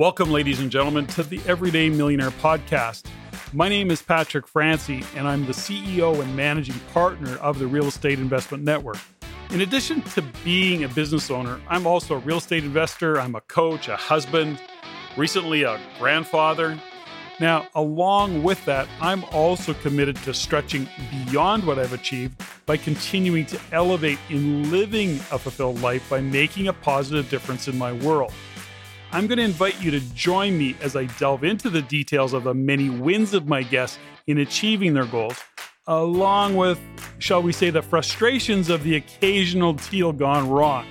Welcome, ladies and gentlemen, to the Everyday Millionaire Podcast. My name is Patrick Francey, and I'm the CEO and managing partner of the Real Estate Investment Network. In addition to being a business owner, I'm also a real estate investor, I'm a coach, a husband, recently a grandfather. Now, along with that, I'm also committed to stretching beyond what I've achieved by continuing to elevate in living a fulfilled life by making a positive difference in my world. I'm going to invite you to join me as I delve into the details of the many wins of my guests in achieving their goals, along with, shall we say, the frustrations of the occasional deal gone wrong.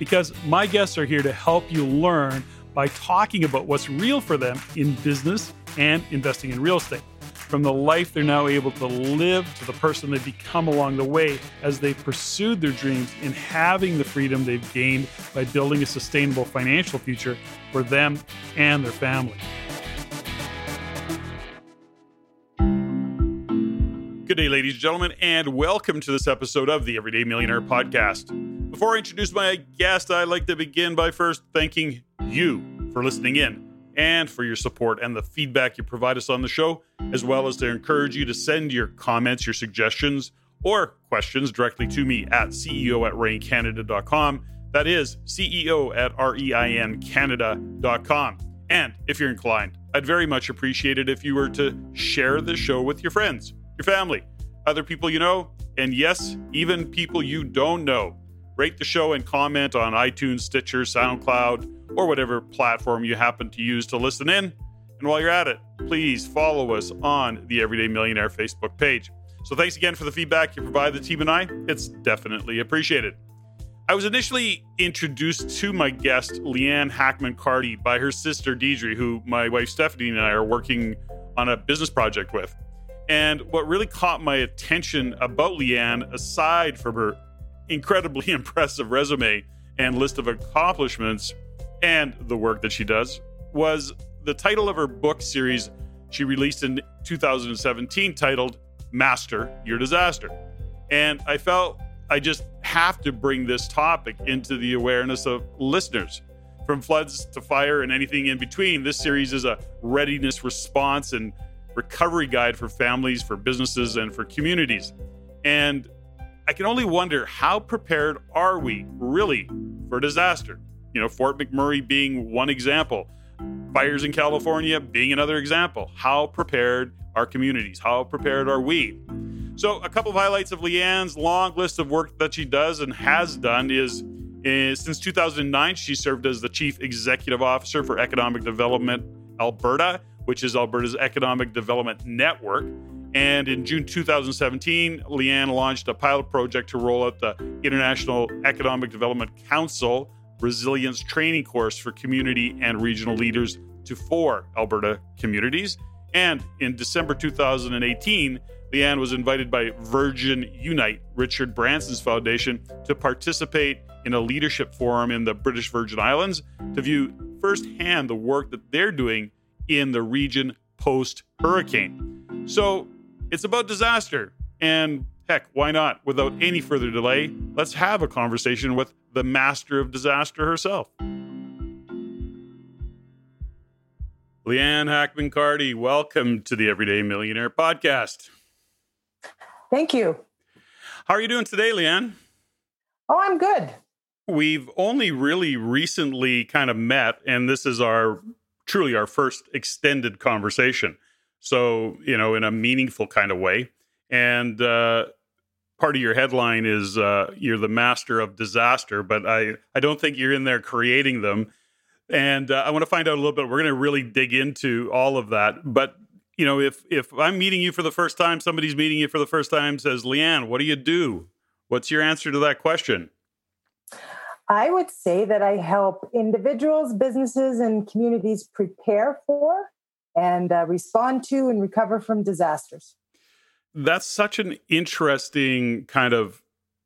Because my guests are here to help you learn by talking about what's real for them in business and investing in real estate from the life they're now able to live to the person they've become along the way as they've pursued their dreams in having the freedom they've gained by building a sustainable financial future for them and their family. Good day, ladies and gentlemen, and welcome to this episode of the Everyday Millionaire Podcast. Before I introduce my guest, I'd like to begin by first thanking you for listening in and for your support and the feedback you provide us on the show, as well as to encourage you to send your comments, your suggestions, or questions directly to me at CEO at reincanada.com. That is CEO at REINCanada.com. And if you're inclined, I'd very much appreciate it if you were to share the show with your friends, your family, other people you know, and yes, even people you don't know. Rate the show and comment on iTunes, Stitcher, SoundCloud, or whatever platform you happen to use to listen in. And while you're at it, please follow us on the Everyday Millionaire Facebook page. So thanks again for the feedback you provide the team and I. It's definitely appreciated. I was initially introduced to my guest, Leann Hackman-Carty, by her sister, Deidre, who my wife Stephanie and I are working on a business project with. And what really caught my attention about Leann, aside from her incredibly impressive resume and list of accomplishments, and the work that she does was the title of her book series she released in 2017 titled Master Your Disaster. And I felt I just have to bring this topic into the awareness of listeners. From floods to fire and anything in between, this series is a readiness response and recovery guide for families, for businesses, and for communities. And I can only wonder how prepared are we really for disaster? You know, Fort McMurray being one example, fires in California being another example. How prepared are communities? How prepared are we? So, a couple of highlights of Leann's long list of work that she does and has done is, is since 2009, she served as the Chief Executive Officer for Economic Development Alberta, which is Alberta's economic development network. And in June 2017, Leann launched a pilot project to roll out the International Economic Development Council resilience training course for community and regional leaders to four Alberta communities. And in December 2018, Leann was invited by Virgin Unite, Richard Branson's foundation, to participate in a leadership forum in the British Virgin Islands to view firsthand the work that they're doing in the region post hurricane. So it's about disaster. And heck, why not? Without any further delay, let's have a conversation with the master of disaster herself. Leann Hackman-Carty, welcome to the Everyday Millionaire podcast. Thank you. How are you doing today, Leann? Oh, I'm good. We've only really recently kind of met, and this is our truly our first extended conversation. So, you know, in a meaningful kind of way. And uh, part of your headline is uh, you're the master of disaster, but I, I don't think you're in there creating them. And uh, I want to find out a little bit. We're going to really dig into all of that. But you know, if if I'm meeting you for the first time, somebody's meeting you for the first time, says, "Leann, what do you do?" What's your answer to that question? I would say that I help individuals, businesses, and communities prepare for and uh, respond to and recover from disasters. That's such an interesting kind of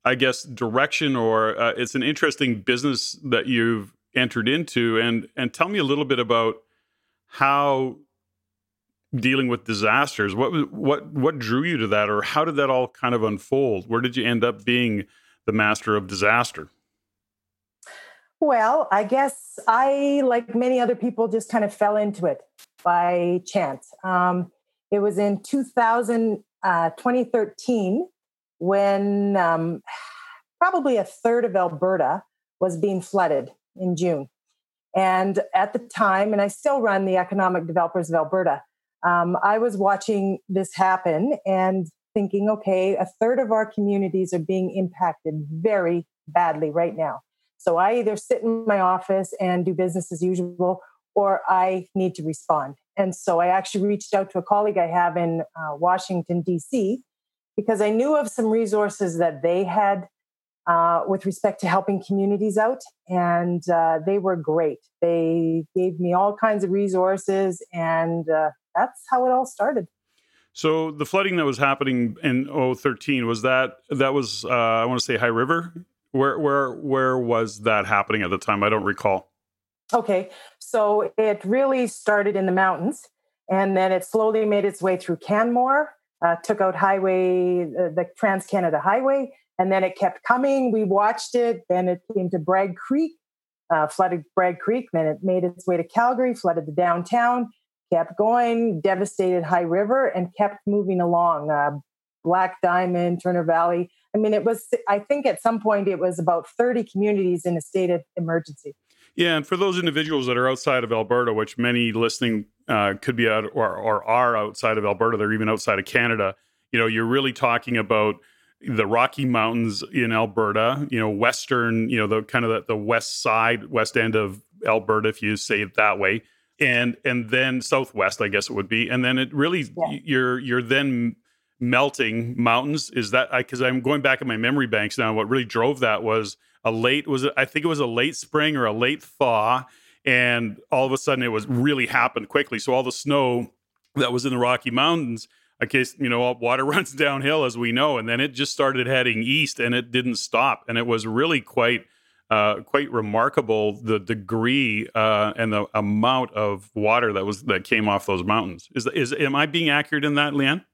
i guess direction or uh, it's an interesting business that you've entered into. And and tell me a little bit about how dealing with disasters what what what drew you to that or how did that all kind of unfold? Where did you end up being the master of disaster? Well, I guess I, like many other people, just kind of fell into it by chance. Um, it was in 2000, uh, 2013 when um, probably a third of Alberta was being flooded in June. And at the time, and I still run the Economic Developers of Alberta, um, I was watching this happen and thinking, okay, a third of our communities are being impacted very badly right now. So I either sit in my office and do business as usual, or I need to respond. And so I actually reached out to a colleague I have in uh, Washington, D.C., because I knew of some resources that they had uh, with respect to helping communities out. And uh, they were great. They gave me all kinds of resources, and uh, that's how it all started. So the flooding that was happening in 013 was that that was uh, I want to say High River. Where where where was that happening at the time? I don't recall. Okay, so it really started in the mountains, and then it slowly made its way through Canmore, uh, took out highway, uh, the Trans Canada Highway, and then it kept coming. We watched it. Then it came to Bragg Creek, uh, flooded Bragg Creek. Then it made its way to Calgary, flooded the downtown, kept going, devastated High River, and kept moving along. Uh, Black Diamond, Turner Valley. I mean, it was, I think at some point it was about 30 communities in a state of emergency. Yeah, and for those individuals that are outside of Alberta, which many listening uh, could be out or, or are outside of Alberta, they're even outside of Canada. You know, you're really talking about the Rocky Mountains in Alberta. You know, western, you know, the kind of the, the west side, west end of Alberta, if you say it that way, and and then southwest, I guess it would be, and then it really yeah. you're you're then melting mountains. Is that because I'm going back in my memory banks now? What really drove that was a late was it, I think it was a late spring or a late thaw, and all of a sudden it was really happened quickly. So all the snow that was in the Rocky Mountains, I guess you know, water runs downhill as we know, and then it just started heading east, and it didn't stop, and it was really quite. Uh, quite remarkable the degree uh, and the amount of water that was that came off those mountains. Is is am I being accurate in that, Leann?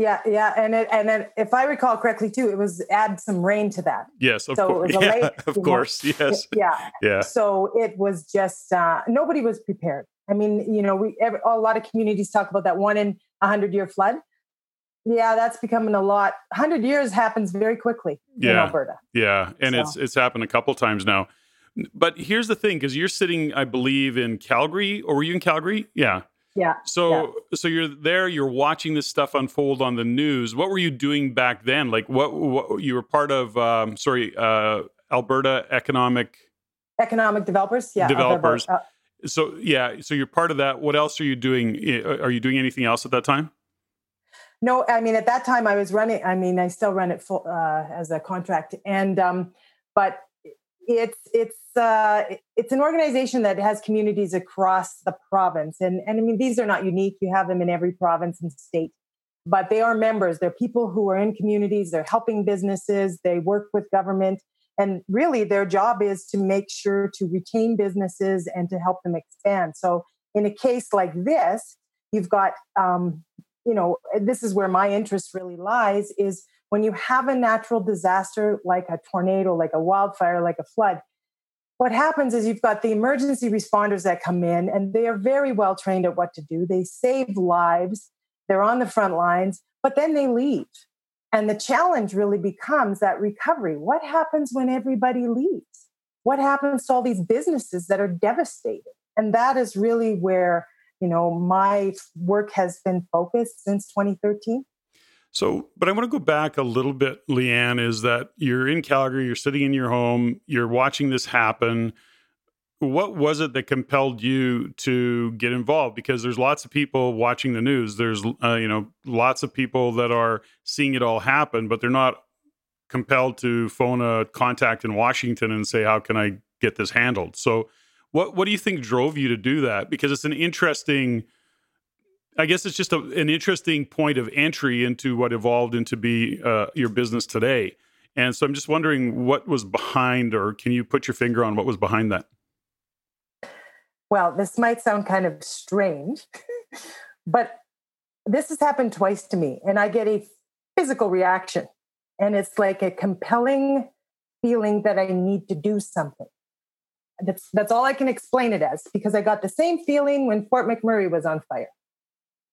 Yeah, yeah, and it, and then if I recall correctly too, it was add some rain to that. Yes, of so course. It was a yeah, late, of course, know, yes, yeah, yeah. So it was just uh, nobody was prepared. I mean, you know, we every, a lot of communities talk about that one in a hundred year flood. Yeah, that's becoming a lot. Hundred years happens very quickly yeah, in Alberta. Yeah, and so. it's it's happened a couple times now. But here's the thing, because you're sitting, I believe, in Calgary, or were you in Calgary? Yeah. Yeah. So yeah. so you're there, you're watching this stuff unfold on the news. What were you doing back then? Like what, what you were part of um, sorry, uh, Alberta Economic Economic Developers, yeah. Developers. Uh, so yeah, so you're part of that. What else are you doing? Are you doing anything else at that time? No, I mean at that time I was running. I mean I still run it full uh, as a contract, and um, but it's it's uh, it's an organization that has communities across the province, and and I mean these are not unique. You have them in every province and state, but they are members. They're people who are in communities. They're helping businesses. They work with government, and really their job is to make sure to retain businesses and to help them expand. So in a case like this, you've got um, you know this is where my interest really lies is when you have a natural disaster like a tornado, like a wildfire, like a flood, what happens is you've got the emergency responders that come in and they are very well trained at what to do. They save lives, they're on the front lines, but then they leave. And the challenge really becomes that recovery. What happens when everybody leaves? What happens to all these businesses that are devastated? And that is really where, you know, my work has been focused since 2013. So, but I want to go back a little bit, Leann, is that you're in Calgary, you're sitting in your home, you're watching this happen. What was it that compelled you to get involved? Because there's lots of people watching the news. There's, uh, you know, lots of people that are seeing it all happen, but they're not compelled to phone a contact in Washington and say, "How can I get this handled?" So, what what do you think drove you to do that? Because it's an interesting I guess it's just a, an interesting point of entry into what evolved into be uh, your business today. And so I'm just wondering what was behind, or can you put your finger on what was behind that? Well, this might sound kind of strange, but this has happened twice to me, and I get a physical reaction. And it's like a compelling feeling that I need to do something. That's that's all I can explain it as because I got the same feeling when Fort McMurray was on fire.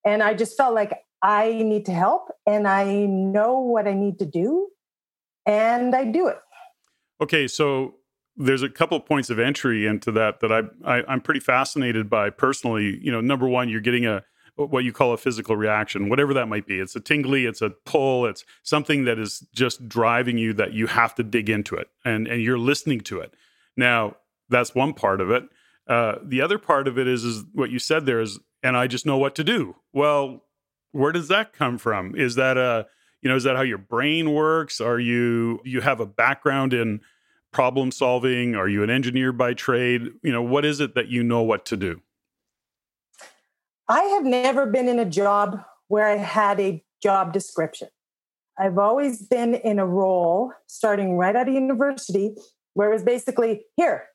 And I just felt like I need to help and I know what I need to do and I do it. Okay, so there's a couple of points of entry into that that I, I am pretty fascinated by personally. You know, number one, you're getting a what you call a physical reaction, whatever that might be. It's a tingly, it's a pull, it's something that is just driving you that you have to dig into it, and and you're listening to it. Now, that's one part of it. Uh, the other part of it is is what you said there is, and I just know what to do. Well, where does that come from? Is that a you know is that how your brain works? Are you you have a background in problem solving? Are you an engineer by trade? You know, what is it that you know what to do? I have never been in a job where I had a job description. I've always been in a role starting right out of university where it was basically here,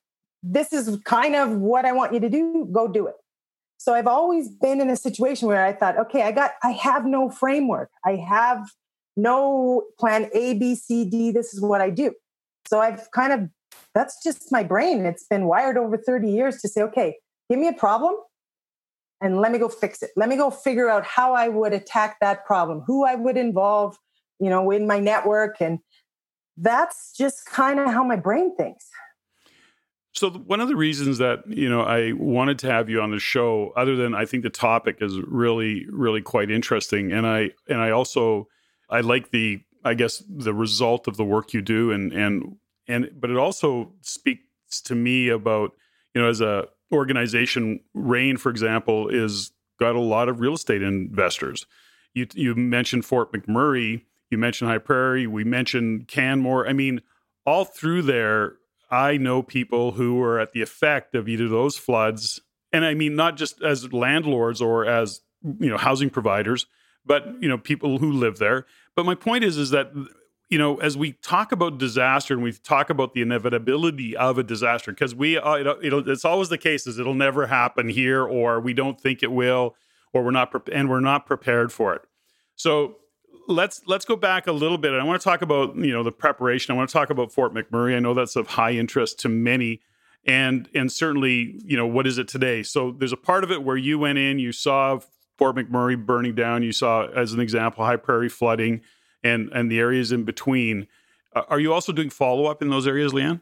this is kind of what I want you to do, go do it. So I've always been in a situation where I thought, okay, I got, I have no framework. I have no plan A, B, C, D. This is what I do. So I've kind of, that's just my brain. It's been wired over 30 years to say, okay, give me a problem and let me go fix it. Let me go figure out how I would attack that problem, who I would involve, you know, in my network. And that's just kind of how my brain thinks. So one of the reasons that you know I wanted to have you on the show, other than I think the topic is really, really quite interesting, and I and I also I like the I guess the result of the work you do, and and and but it also speaks to me about you know as a organization, REIN, for example, is got a lot of real estate investors. You you mentioned Fort McMurray, you mentioned High Prairie, we mentioned Canmore. I mean, all through there, I know people who were at the effect of either those floods, and I mean not just as landlords or as you know housing providers, but you know people who live there. But my point is, is that you know, as we talk about disaster and we talk about the inevitability of a disaster, because we, uh, it'll, it's always the case is it'll never happen here, or we don't think it will, or we're not, pre- and we're not prepared for it. So let's let's go back a little bit. I want to talk about you know the preparation. I want to talk about Fort McMurray. I know that's of high interest to many, and and certainly you know what is it today. So there's a part of it where you went in, you saw Fort McMurray burning down. You saw, as an example, High Prairie flooding and and the areas in between. Uh, are you also doing follow up in those areas, Leann?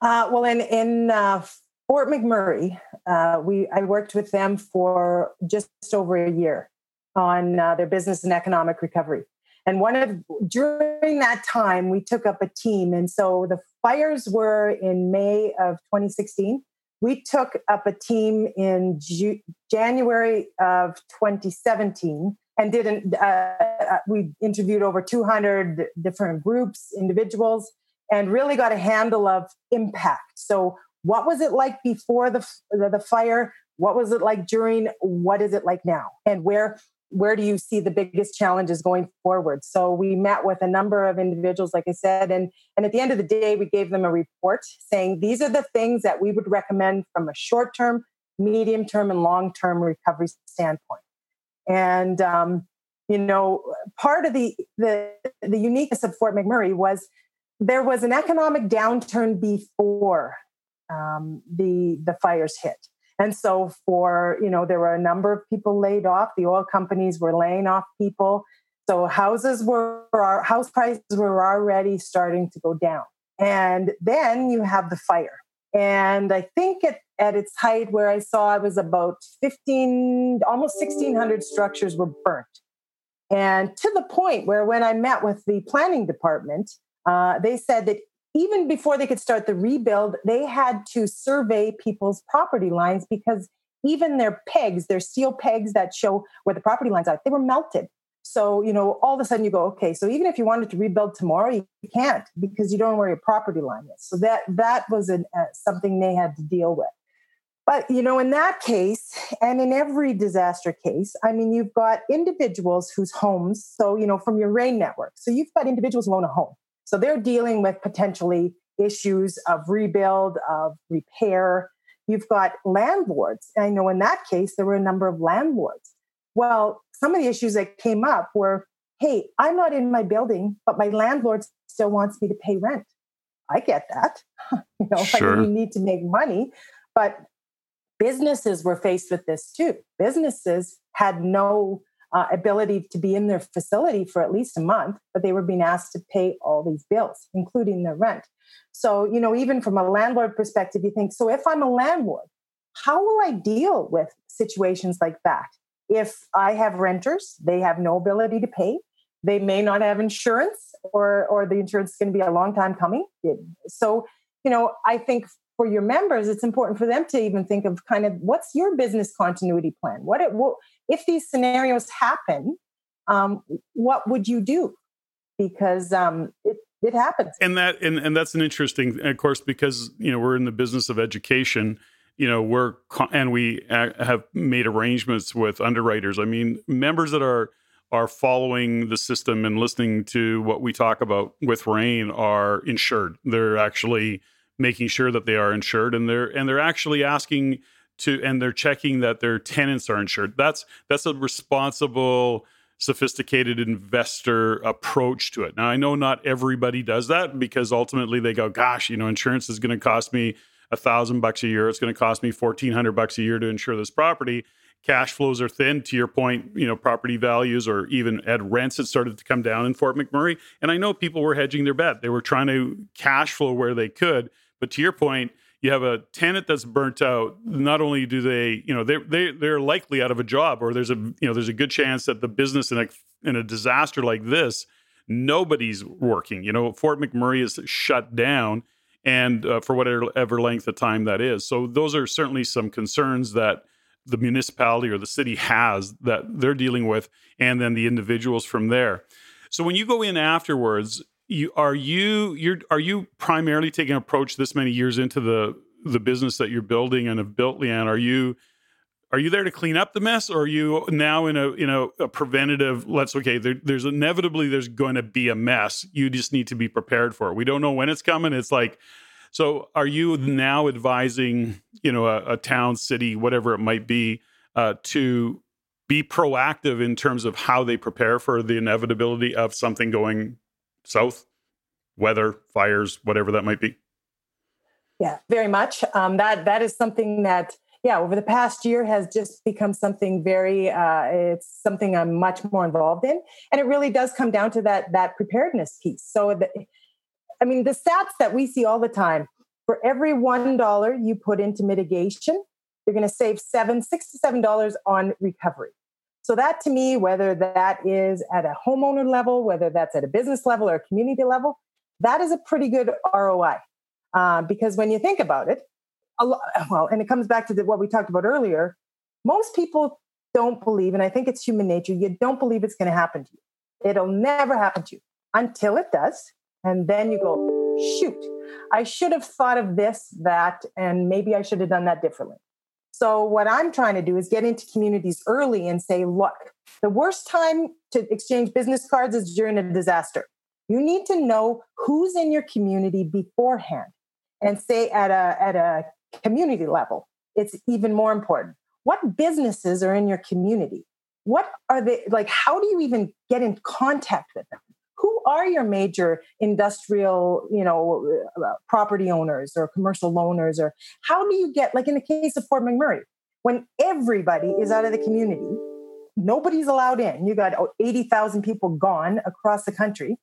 Uh, well, in in uh, Fort McMurray, uh, we I worked with them for just over a year on uh, their business and economic recovery. And one of during that time, we took up a team, and so the fires were in May of 2016. We took up a team in Ju- January of 2017 and did an, uh, uh, we interviewed over 200 different groups, individuals, and really got a handle of impact. So, what was it like before the, the, the fire? What was it like during? What is it like now? And where where do you see the biggest challenges going forward? So we met with a number of individuals, like I said, and and at the end of the day, we gave them a report saying these are the things that we would recommend from a short term, medium term, and long term recovery standpoint. And um, you know, part of the, the the uniqueness of Fort McMurray was there was an economic downturn before um, the the fires hit. And so for, you know, there were a number of people laid off. The oil companies were laying off people. So houses were our house prices were already starting to go down. And then you have the fire. And I think at, at its height, where I saw it was about 15, almost 1,600 structures were burnt. And to the point where when I met with the planning department, uh, they said that even before they could start the rebuild, they had to survey people's property lines because even their pegs, their steel pegs that show where the property lines are, they were melted. So, you know, all of a sudden you go, okay, so even if you wanted to rebuild tomorrow, you can't because you don't know where your property line is. So that that was an, uh, something they had to deal with. But, you know, in that case, and in every disaster case, I mean, you've got individuals whose homes, so, you know, from your REIN network. So you've got individuals who own a home. So they're dealing with potentially issues of rebuild, of repair. You've got landlords. I know in that case, there were a number of landlords well, some of the issues that came up were hey, I'm not in my building, but my landlord still wants me to pay rent. I get that. You know, sure. like you need to make money. But businesses were faced with this too. Businesses had no uh, ability to be in their facility for at least a month, but they were being asked to pay all these bills, including their rent. So, you know, even from a landlord perspective, you think, so if I'm a landlord, how will I deal with situations like that? If I have renters, they have no ability to pay, they may not have insurance, or, or the insurance is going to be a long time coming. So, you know, I think for your members, it's important for them to even think of kind of what's your business continuity plan? What, it, what if these scenarios happen, um, what would you do? Because um, it, it happens. And that and, and that's an interesting, of course, because you know we're in the business of education. You know we're and we have made arrangements with underwriters. I mean, members that are are following the system and listening to what we talk about with REIN are insured. They're actually making sure that they are insured, and they're and they're actually asking to and they're checking that their tenants are insured. That's that's a responsible sophisticated investor approach to it. Now I know not everybody does that because ultimately they go, gosh, you know, insurance is going to cost me a thousand bucks a year. It's going to cost me fourteen hundred bucks a year to insure this property. Cash flows are thin. To your point, you know, property values or even at rents had started to come down in Fort McMurray. And I know people were hedging their bet. They were trying to cash flow where they could. But to your point, you have a tenant that's burnt out not only do they you know they they they're likely out of a job or there's a you know there's a good chance that the business in a in a disaster like this nobody's working. You know fort mcmurray is shut down and uh, for whatever length of time that is. So those are certainly some concerns that the municipality or the city has that they're dealing with and then the individuals from there. So when you go in afterwards you are you you're are you primarily taking approach this many years into the the business that you're building and have built Leann? Are you are you there to clean up the mess or are you now in a you know a preventative let's okay there, there's inevitably there's going to be a mess. You just need to be prepared for it. We don't know when it's coming. It's like so are you now advising you know a, a town city whatever it might be uh, to be proactive in terms of how they prepare for the inevitability of something going south, weather, fires, whatever that might be? Yeah, very much. Um, that that is something that yeah over the past year has just become something very uh, it's something i'm much more involved in and it really does come down to that that preparedness piece so the, i mean the stats that we see all the time for every one dollar you put into mitigation you're going to save seven six to seven dollars on recovery so that to me, whether that is at a homeowner level, whether that's at a business level or a community level, that is a pretty good ROI. Uh, because when you think about it, lot, well, and it comes back to the, what we talked about earlier, most people don't believe, and I think it's human nature, you don't believe it's going to happen to you. It'll never happen to you until it does. And then you go, shoot, I should have thought of this, that, and maybe I should have done that differently. So, what I'm trying to do is get into communities early and say, look, the worst time to exchange business cards is during a disaster. You need to know who's in your community beforehand and say at a, at a community level, it's even more important. What businesses are in your community? What are they like? How do you even get in contact with them? Are your major industrial you know uh, property owners or commercial loaners or how do you get like in the case of fort mcmurray when everybody is out of the community nobody's allowed in. You got 80000 people gone across the country.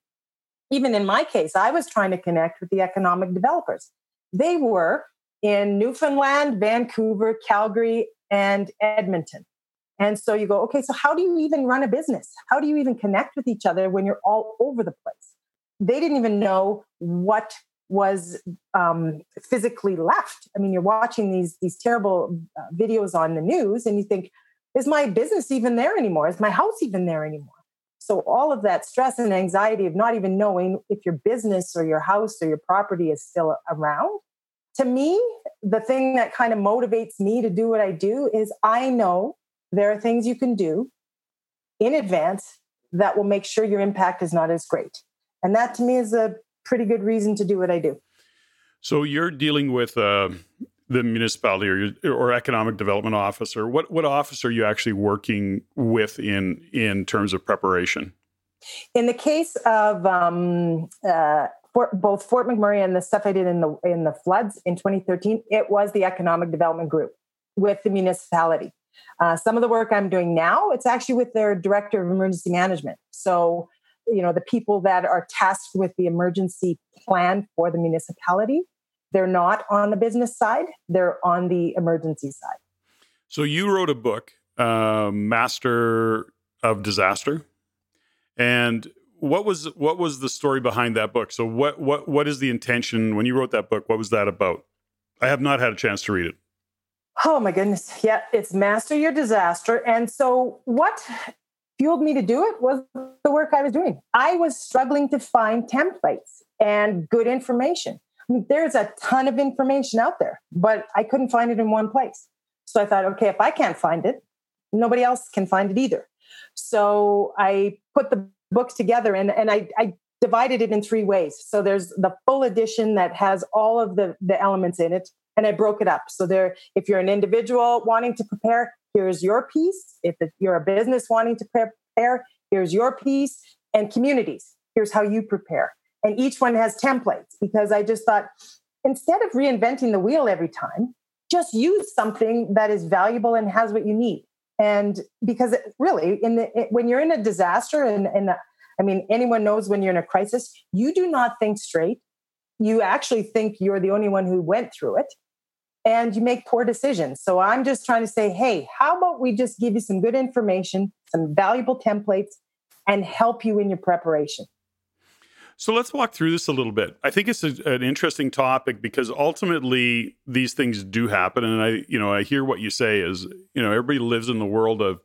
Even in my case i was trying to connect with the economic developers. They were in newfoundland vancouver calgary and edmonton and so you go, okay, so how do you even run a business? How do you even connect with each other when you're all over the place? They didn't even know what was um, physically left. I mean, you're watching these these terrible uh, videos on the news, and you think, is my business even there anymore? Is my house even there anymore? So all of that stress and anxiety of not even knowing if your business or your house or your property is still around. To me, the thing that kind of motivates me to do what I do is I know there are things you can do in advance that will make sure your impact is not as great. And that to me is a pretty good reason to do what I do. So you're dealing with uh, the municipality or, or economic development officer. What what office are you actually working with in in terms of preparation? In the case of um, uh, Fort, both Fort McMurray and the stuff I did in the in the floods in 2013, it was the economic development group with the municipality. Uh, some of the work I'm doing now, it's actually with their director of emergency management. So, you know, the people that are tasked with the emergency plan for the municipality, they're not on the business side; they're on the emergency side. So, you wrote a book, uh, Master of Disaster, and what was what was the story behind that book? So what what what is the intention when you wrote that book? What was that about? I have not had a chance to read it. Oh my goodness. Yeah, it's Master Your Disaster. And so what fueled me to do it was the work I was doing. I was struggling to find templates and good information. I mean, there's a ton of information out there, but I couldn't find it in one place. So I thought, okay, if I can't find it, nobody else can find it either. So I put the books together and, and I, I divided it in three ways. So there's the full edition that has all of the, the elements in it. And I broke it up. So there, if you're an individual wanting to prepare, here's your piece. If you're a business wanting to prepare, here's your piece. And communities, here's how you prepare. And each one has templates because I just thought instead of reinventing the wheel every time, just use something that is valuable and has what you need and because it, really in the it, when you're in a disaster and, and i mean anyone knows when you're in a crisis you do not think straight you actually think you're the only one who went through it and you make poor decisions so i'm just trying to say hey how about we just give you some good information some valuable templates and help you in your preparation so let's walk through this a little bit. I think it's a, an interesting topic because ultimately these things do happen, and I, you know, I hear what you say is, you know, everybody lives in the world of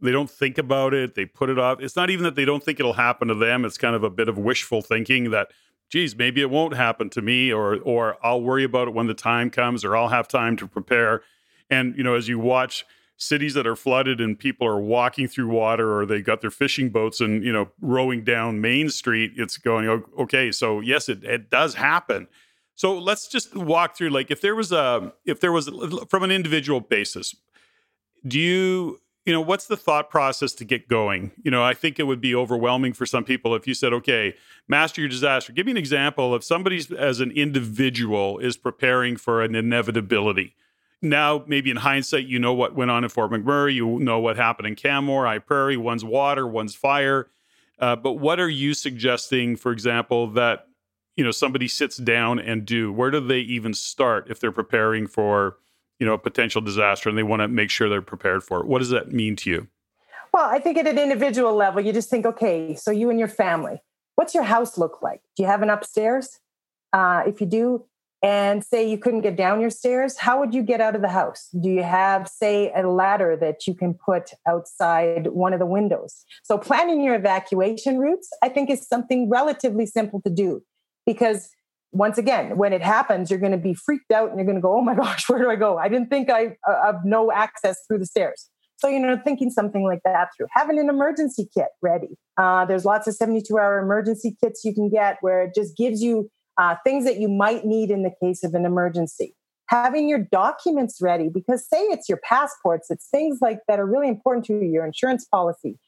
they don't think about it, they put it off. It's not even that they don't think it'll happen to them. It's kind of a bit of wishful thinking that, geez, maybe it won't happen to me, or or I'll worry about it when the time comes, or I'll have time to prepare. And you know, as you watch cities that are flooded and people are walking through water or they got their fishing boats and you know rowing down main street it's going okay so yes it, it does happen so let's just walk through like if there was a if there was from an individual basis do you you know what's the thought process to get going? You know i think it would be overwhelming for some people if you said okay master your disaster. Give me an example of somebody as an individual is preparing for an inevitability. Now maybe in hindsight you know what went on in fort mcmurray you know what happened in canmore high prairie one's water one's fire. Uh, but what are you suggesting for example that you know somebody sits down and do? Where do they even start if they're preparing for you know a potential disaster and they want to make sure they're prepared for it what does that mean to you well i think at an individual level you just think okay so you and your family what's your house look like do you have an upstairs uh, if you do and say you couldn't get down your stairs, how would you get out of the house? Do you have, say, a ladder that you can put outside one of the windows? So, planning your evacuation routes, I think, is something relatively simple to do because once again, when it happens, you're going to be freaked out and you're going to go, oh my gosh, where do I go? I didn't think I uh, have no access through the stairs. So, you know, thinking something like that through, having an emergency kit ready. Uh, there's lots of 72 hour emergency kits you can get where it just gives you uh, things that you might need in the case of an emergency. Having your documents ready, because say it's your passports, it's things like that are really important to you, your insurance policy.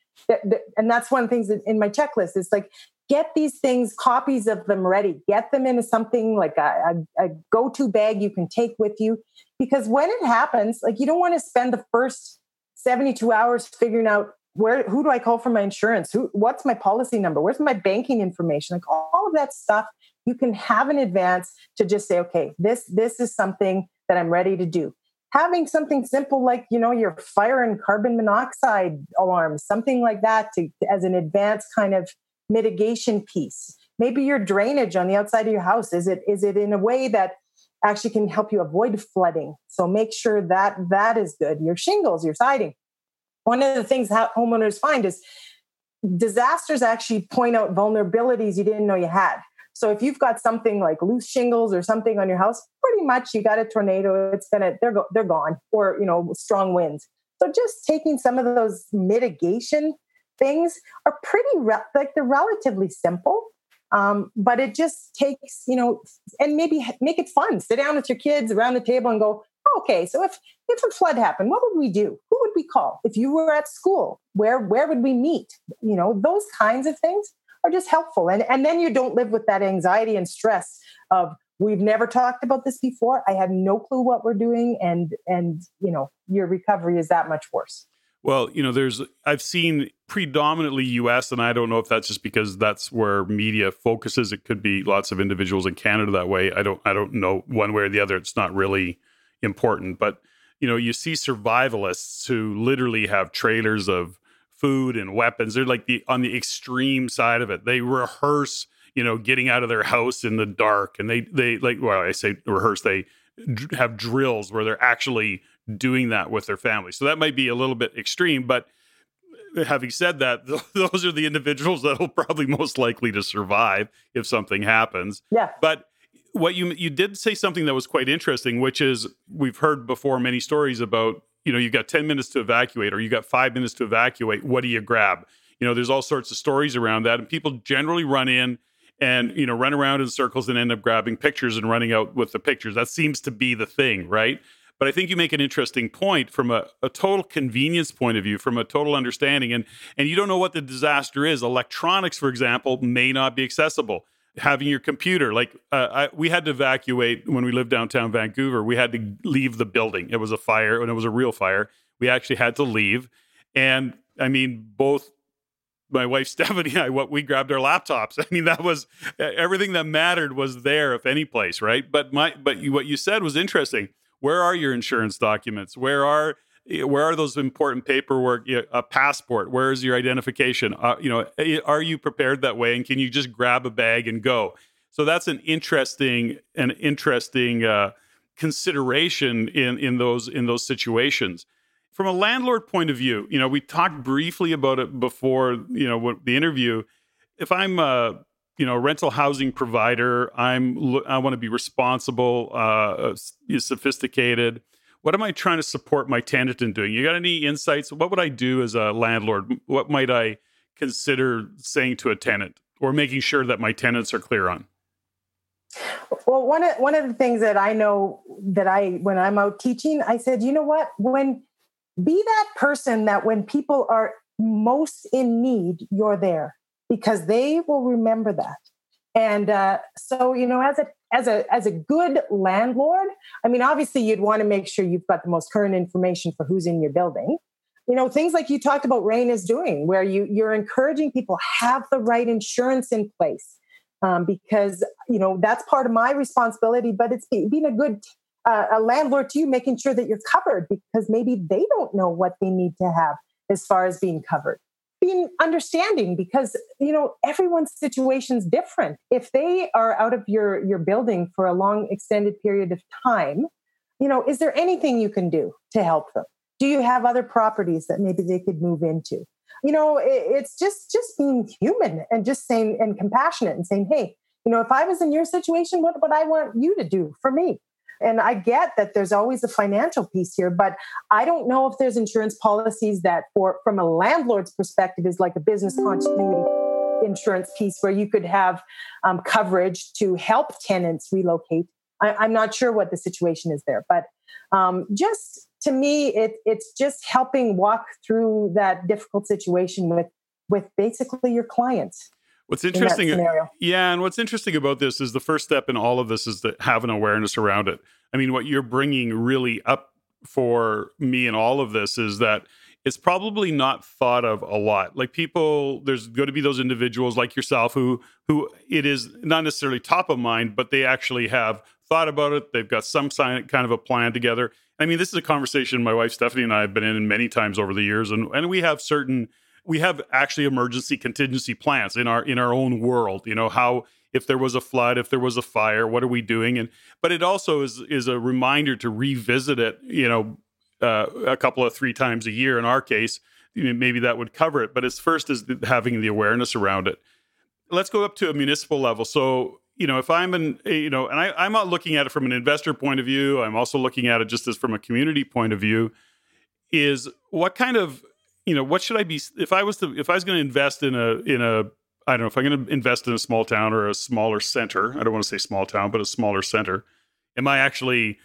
And that's one of the things in my checklist is like get these things, copies of them ready, get them into something like a, a, a go to bag you can take with you. Because when it happens, like you don't want to spend the first 72 hours figuring out where who do I call for my insurance? Who what's my policy number? Where's my banking information? Like all of that stuff you can have in advance to just say, okay, this this is something that I'm ready to do. Having something simple like you know your fire and carbon monoxide alarms, something like that, to as an advanced kind of mitigation piece. Maybe your drainage on the outside of your house is it is it in a way that actually can help you avoid flooding. So make sure that that is good. Your shingles, your siding. One of the things homeowners find is disasters actually point out vulnerabilities you didn't know you had. So if you've got something like loose shingles or something on your house, pretty much you got a tornado. It's gonna they're go, they're gone, or you know strong winds. So just taking some of those mitigation things are pretty re- like they're relatively simple. Um, but it just takes, you know, and maybe make it fun. Sit down with your kids around the table and go, okay, so if if a flood happened, what would we do? Who would we call? If you were at school, where where would we meet? You know, those kinds of things are just helpful. And, and then you don't live with that anxiety and stress of, we've never talked about this before. I have no clue what we're doing. And, and, you know, your recovery is that much worse. Well, you know, there's I've seen predominantly US and I don't know if that's just because that's where media focuses. It could be lots of individuals in Canada that way. I don't I don't know one way or the other. It's not really important, but you know, you see survivalists who literally have trailers of food and weapons. They're like the on the extreme side of it. They rehearse, you know, getting out of their house in the dark and they they like well, I say rehearse, they have drills where they're actually doing that with their family. So that might be a little bit extreme, but having said that, those are the individuals that will probably most likely to survive if something happens. Yeah. But what you you did say something that was quite interesting, which is we've heard before many stories about you know you got ten minutes to evacuate or you got five minutes to evacuate. What do you grab? You know, there's all sorts of stories around that, and people generally run in and you know run around in circles and end up grabbing pictures and running out with the pictures. That seems to be the thing, right? But I think you make an interesting point from a, a, total convenience point of view, from a total understanding. And, and you don't know what the disaster is. Electronics, for example, may not be accessible. Having your computer, like uh, I, we had to evacuate when we lived downtown Vancouver, we had to leave the building. It was a fire, and it was a real fire. We actually had to leave. And I mean, both my wife Stephanie and I, what we grabbed our laptops. I mean, that was everything that mattered was there, if any place, right? But my, but you, what you said was interesting where are your insurance documents? Where are where are those important paperwork? A passport. Where is your identification? Uh, you know, are you prepared that way? And can you just grab a bag and go? So that's an interesting an interesting uh, consideration in in those in those situations. From a landlord point of view, you know, we talked briefly about it before. You know, the interview. If I'm uh, you know rental housing provider i'm i want to be responsible uh, sophisticated. What am i trying to support my tenant in doing? You got any insights? What would i do as a landlord? What might i consider saying to a tenant or making sure that my tenants are clear on? Well one of one of the things that i know that i when i'm out teaching i said you know what? When be that person that when people are most in need you're there because they will remember that. And uh, so, you know, as a as a as a good landlord, I mean, obviously, you'd want to make sure you've got the most current information for who's in your building. You know, things like you talked about REIN is doing, where you you're encouraging people have the right insurance in place, um, because you know that's part of my responsibility. But it's being a good uh, a landlord to you, making sure that you're covered, because maybe they don't know what they need to have as far as being covered being understanding because you know everyone's situation's different. If they are out of your your building for a long extended period of time you know is there anything you can do to help them? Do you have other properties that maybe they could move into? You know it, it's just just being human and just saying and compassionate and saying hey you know if i was in your situation what would i want you to do for me and I get that there's always a financial piece here, but I don't know if there's insurance policies that, for from a landlord's perspective, is like a business continuity insurance piece where you could have um, coverage to help tenants relocate. I, am not sure what the situation is there, but um, just to me, it, it's just helping walk through that difficult situation with with basically your clients. What's interesting, uh, in yeah, and what's interesting about this is the first step in all of this is to have an awareness around it. I mean, what you're bringing really up for me in all of this is that it's probably not thought of a lot. Like people, there's going to be those individuals like yourself who who it is not necessarily top of mind, but they actually have thought about it. They've got some kind of a plan together. I mean, this is a conversation my wife Stephanie and I have been in many times over the years, and and we have certain we have actually emergency contingency plans in our in our own world you know how if there was a flood if there was a fire what are we doing? And but it also is is a reminder to revisit it you know uh, a couple of three times a year in our case maybe that would cover it but it's first is having the awareness around it. Let's go up to a municipal level. So you know if i'm an you know and I, i'm not looking at it from an investor point of view. I'm also looking at it just as from a community point of view is what kind of you know, what should I be if I was to if I was going to invest in a in a I don't know if I'm going to invest in a small town or a smaller center. I don't want to say small town, but a smaller center. Am I actually,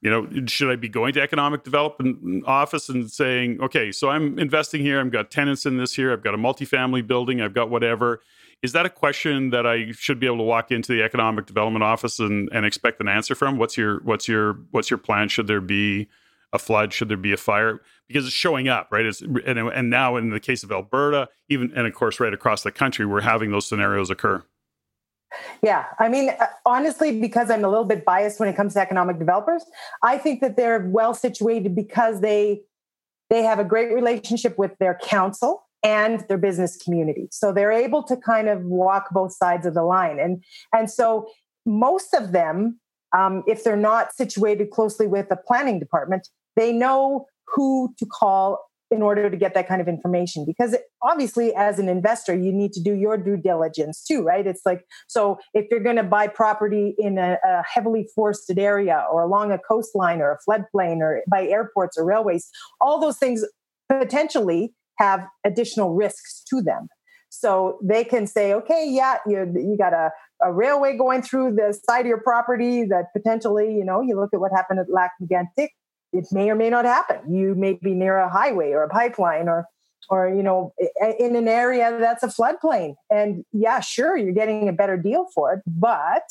you know, should I be going to economic development mm, office and saying, okay, so I'm investing here. I've got tenants in this here. I've got a multifamily building. I've got whatever. is that a question that I should be able to walk into the economic development office and, and expect an answer from? What's your what's your what's your plan? Should there be a flood? Should there be a fire? Because it's showing up, right? It's, and, and now in the case of Alberta, even and of course right across the country, we're having those scenarios occur. Yeah, I mean, uh, honestly, because I'm a little bit biased when it comes to economic developers, I think that they're well situated because they they have a great relationship with their council and their business community. So they're able to kind of walk both sides of the line. And, and so most of them, um, if they're not situated closely with the planning department, they know who to call in order to get that kind of information because obviously as an investor you need to do your due diligence too right it's like so if you're going to buy property in a, a, heavily forested area or along a coastline or a floodplain or by airports or railways all those things potentially have additional risks to them. So they can say, okay, yeah, you, you got a, a railway going through the side of your property that potentially, you know, you look at what happened at Lac Mégantic, it may or may not happen. You may be near a highway or a pipeline or or you know in an area that's a floodplain and yeah sure you're getting a better deal for it but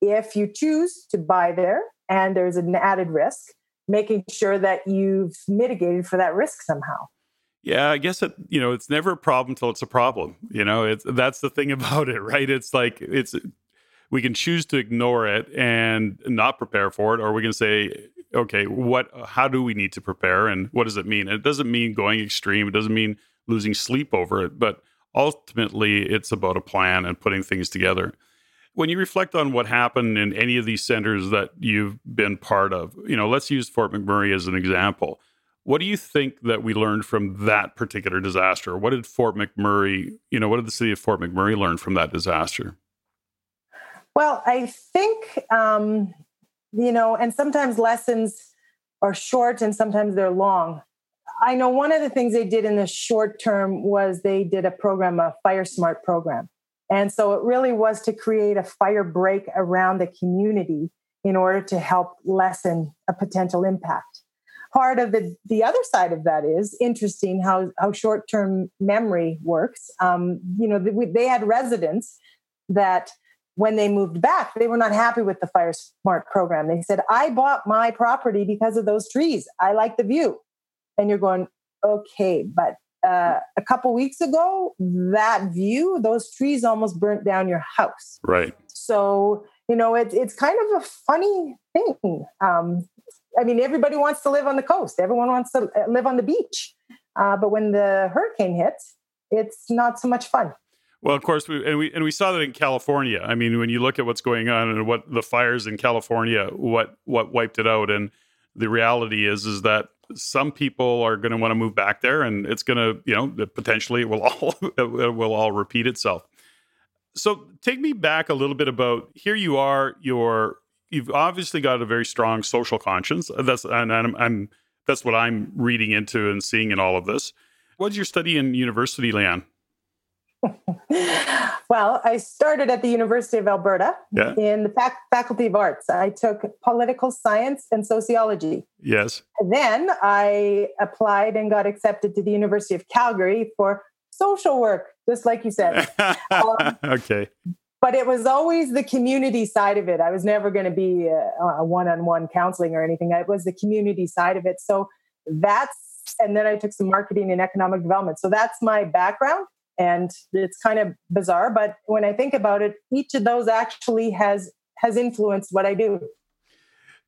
if you choose to buy there and there's an added risk making sure that you've mitigated for that risk somehow yeah, I guess it, you know, it's never a problem until it's a problem. You know, it's that's the thing about it, right? It's like it's we can choose to ignore it and not prepare for it, or we can say, okay, what how do we need to prepare and what does it mean? And it doesn't mean going extreme, it doesn't mean losing sleep over it, but ultimately it's about a plan and putting things together. When you reflect on what happened in any of these centers that you've been part of, you know, let's use Fort McMurray as an example what do you think that we learned from that particular disaster? What did Fort McMurray, you know, what did the city of Fort McMurray learn from that disaster? Well, I think, um, you know, and sometimes lessons are short and sometimes they're long. I know one of the things they did in the short term was they did a program, a Fire Smart program. And so it really was to create a fire break around the community in order to help lessen a potential impact part of the the other side of that is interesting how how short term memory works. Um, you know, they, they had residents that when they moved back, they were not happy with the Fire Smart program. They said, "I bought my property because of those trees. I like the view." And you're going, "Okay, but uh, a couple weeks ago, that view, those trees almost burnt down your house." Right. So you know, it's it's kind of a funny thing. Um, I mean, everybody wants to live on the coast. Everyone wants to uh, live on the beach. Uh, but when the hurricane hits, it's not so much fun. Well, of course, we, and we and we saw that in California. I mean, when you look at what's going on and what the fires in California, what what wiped it out, and the reality is is that some people are going to want to move back there, and it's going to, you know, potentially it will all it will all repeat itself. So, take me back a little bit about here. You are, you're you've obviously got a very strong social conscience. That's and I'm, I'm that's what I'm reading into and seeing in all of this. What's your study in university, Leann? Well, I started at the University of Alberta yeah. in the fac- Faculty of Arts. I took political science and sociology. Yes. Then I applied and got accepted to the University of Calgary for social work, just like you said. um, okay but it was always the community side of it. I was never going to be a, a, one-on-one counseling or anything. It was the community side of it. So that's and then I took some marketing and economic development. So that's my background and it's kind of bizarre, but when I think about it, each of those actually has has influenced what I do.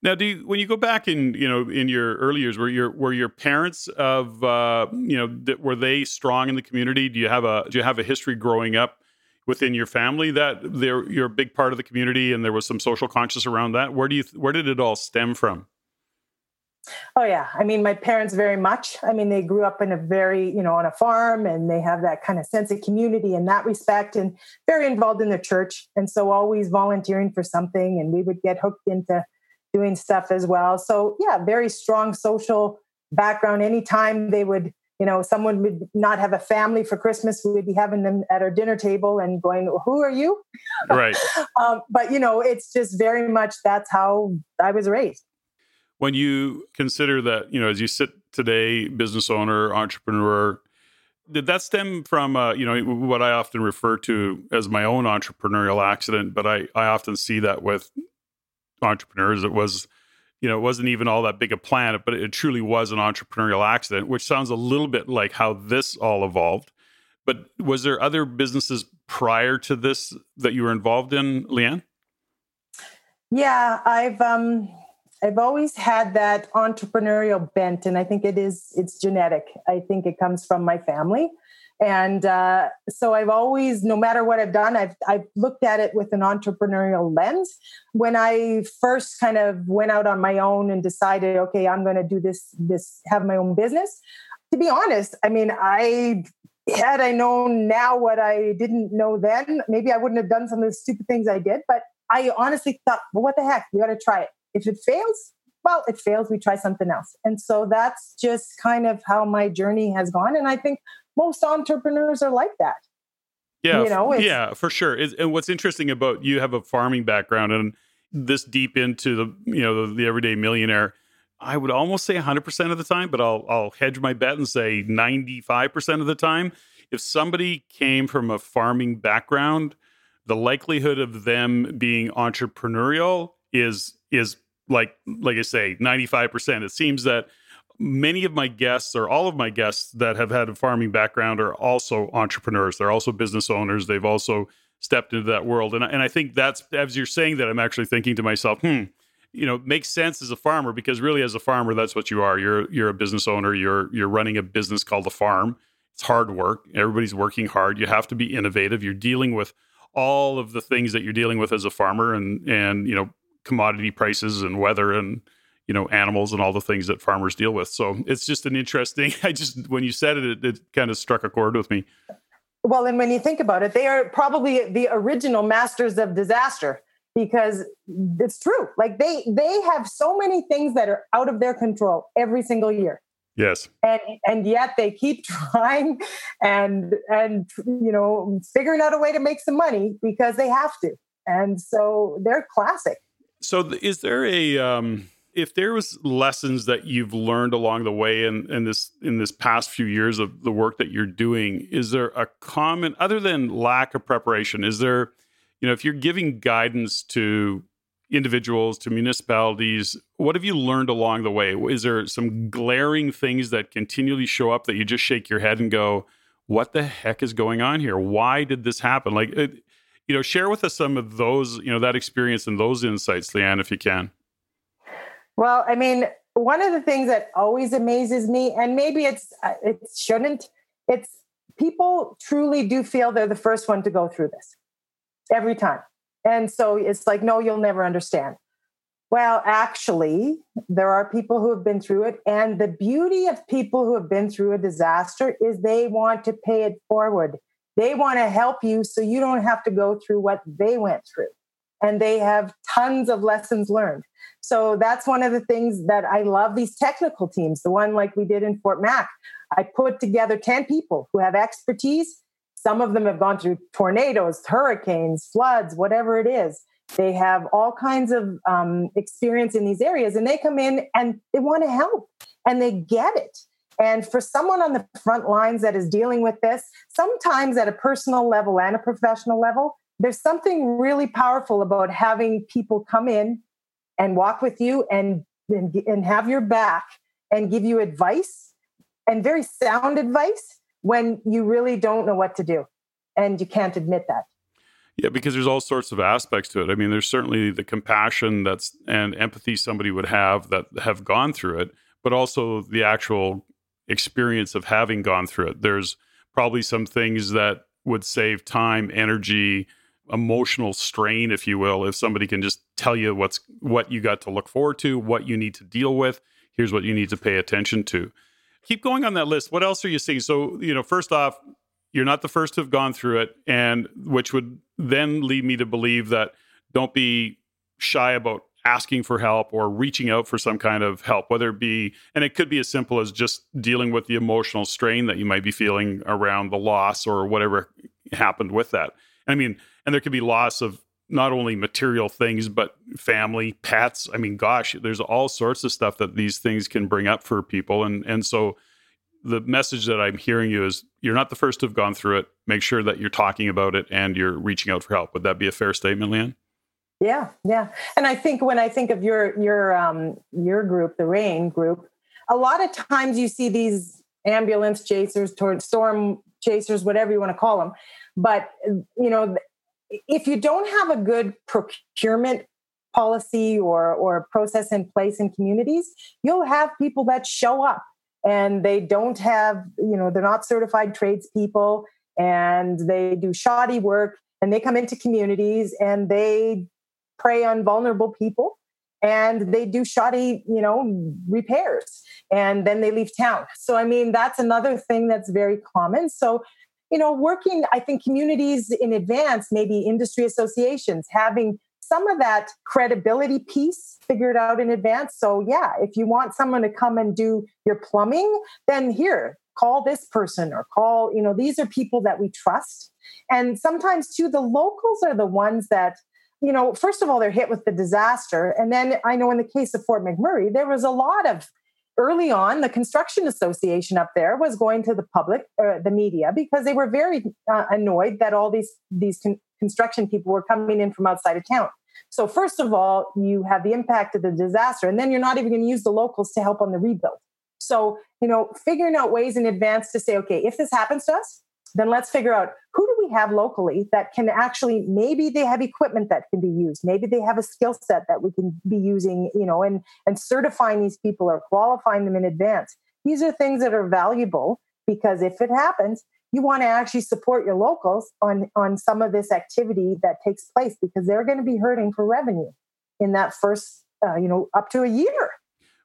Now, do you, when you go back in you know in your early years, were your were your parents of uh, you know were they strong in the community? Do you have a do you have a history growing up within your family that they're you're a big part of the community and there was some social conscience around that where do you where did it all stem from oh yeah i mean my parents very much i mean they grew up in a very you know on a farm and they have that kind of sense of community in that respect and very involved in the church and so always volunteering for something and we would get hooked into doing stuff as well so yeah very strong social background anytime they would you know, someone would not have a family for Christmas. We would be having them at our dinner table and going, "Who are you?" Right. um, but you know, it's just very much that's how I was raised. When you consider that, you know, as you sit today, business owner, entrepreneur, Did that stem from uh, you know what I often refer to as my own entrepreneurial accident? But I I often see that with entrepreneurs. It was you know, it wasn't even all that big a plan, but it truly was an entrepreneurial accident, which sounds a little bit like how this all evolved. But was there other businesses prior to this that you were involved in, Leann? Yeah, I've um I've always had that entrepreneurial bent, and I think it is it's genetic. I think it comes from my family, and uh, so I've always, no matter what I've done, I've I've looked at it with an entrepreneurial lens. When I first kind of went out on my own and decided, okay, I'm going to do this this have my own business. To be honest, I mean, I had I known now what I didn't know then, maybe I wouldn't have done some of the stupid things I did. But I honestly thought, well, what the heck? You got to try it. If it fails, well, it fails. We try something else. And so that's just kind of how my journey has gone. And I think most entrepreneurs are like that. Yeah, you know, yeah, for sure. and what's interesting about you have a farming background and this deep into the you know the, the everyday millionaire. I would almost say 100% of the time, but I'll I'll hedge my bet and say 95% of the time. If somebody came from a farming background, the likelihood of them being entrepreneurial is is like like I say 95%. It seems that many of my guests or all of my guests that have had a farming background are also entrepreneurs. They're also business owners. They've also stepped into that world. And, and I think that's, as you're saying that, I'm actually thinking to myself, hmm, you know, makes sense as a farmer because really as a farmer, that's what you are. You're, you're a business owner. You're, you're running a business called a farm. It's hard work. Everybody's working hard. You have to be innovative. You're dealing with all of the things that you're dealing with as a farmer and, and, you know, commodity prices and weather and, you know animals and all the things that farmers deal with. So it's just an interesting i just when you said it, it it, kind of struck a chord with me. Well and when you think about it they are probably the original masters of disaster because it's true. Like they they have so many things that are out of their control every single year. Yes. And and yet they keep trying and and you know figuring out a way to make some money because they have to. And so they're classic so is there a um if there was lessons that you've learned along the way in, in this in this past few years of the work that you're doing, is there a common other than lack of preparation? Is there, you know, if you're giving guidance to individuals, to municipalities, what have you learned along the way? Is there some glaring things that continually show up that you just shake your head and go, "What the heck is going on here? Why did this happen?" Like, it, you know, share with us some of those, you know, that experience and those insights, Leann, if you can. Well, I mean, one of the things that always amazes me, and maybe it's uh, it shouldn't, it's people truly do feel they're the first one to go through this every time, and so it's like, no, you'll never understand. Well, actually, there are people who have been through it. And the beauty of people who have been through a disaster is they want to pay it forward. They want to help you so you don't have to go through what they went through and they have tons of lessons learned. So that's one of the things that I love these technical teams, the one like we did in Fort Mac. I put together 10 people who have expertise. Some of them have gone through tornadoes, hurricanes, floods, whatever it is. They have all kinds of um, experience in these areas and they come in and they want to help and they get it. And for someone on the front lines that is dealing with this, sometimes at a personal level and a professional level, there's something really powerful about having people come in and walk with you and, and, and have your back and give you advice and very sound advice when you really don't know what to do. And you can't admit that. Yeah because there's all sorts of aspects to it. I mean there's certainly the compassion that's and empathy somebody would have that have gone through it but also the actual experience of having gone through it there's probably some things that would save time energy emotional strain, if you will, if somebody can just tell you what's what you got to look forward to, what you need to deal with. Here's what you need to pay attention to. Keep going on that list. What else are you seeing? So, you know, first off, you're not the first to have gone through it, and which would then lead me to believe that don't be shy about asking for help or reaching out for some kind of help, whether it be, and it could be as simple as just dealing with the emotional strain that you might be feeling around the loss or whatever happened with that. I mean, and there could be loss of not only material things but family pets i mean gosh there's all sorts of stuff that these things can bring up for people and and so the message that I'm hearing you is you're not the first to have gone through it. Make sure that you're talking about it and you're reaching out for help. Would that be a fair statement, Leann? Yeah, yeah. And I think when I think of your your um, your group, the REIN group, a lot of times you see these ambulance chasers, storm chasers, whatever you want to call them. But you know, if you don't have a good procurement policy or or process in place in communities, you'll have people that show up and they don't have, you know, they're not certified tradespeople and they do shoddy work and they come into communities and they prey on vulnerable people and they do shoddy, you know, repairs and then they leave town. So, I mean, that's another thing that's very common. So, you know, working, I think communities in advance, maybe industry associations, having some of that credibility piece figured out in advance. So, yeah, if you want someone to come and do your plumbing, then here, call this person or call, you know, these are people that we trust. And sometimes, too, the locals are the ones that, you know, first of all, they're hit with the disaster. And then I know in the case of Fort McMurray, there was a lot of early on, the construction association up there was going to the public, uh, the media, because they were very uh, annoyed that all these these con- construction people were coming in from outside of town. So first of all, you have the impact of the disaster, and then you're not even going to use the locals to help on the rebuild. So you know, figuring out ways in advance to say, okay, if this happens to us, then let's figure out who do we have locally that can actually maybe they have equipment that can be used. Maybe they have a skill set that we can be using you know and and certifying these people or qualifying them in advance. These are things that are valuable because if it happens you want to actually support your locals on on some of this activity that takes place because they're going to be hurting for revenue in that first uh, you know up to a year.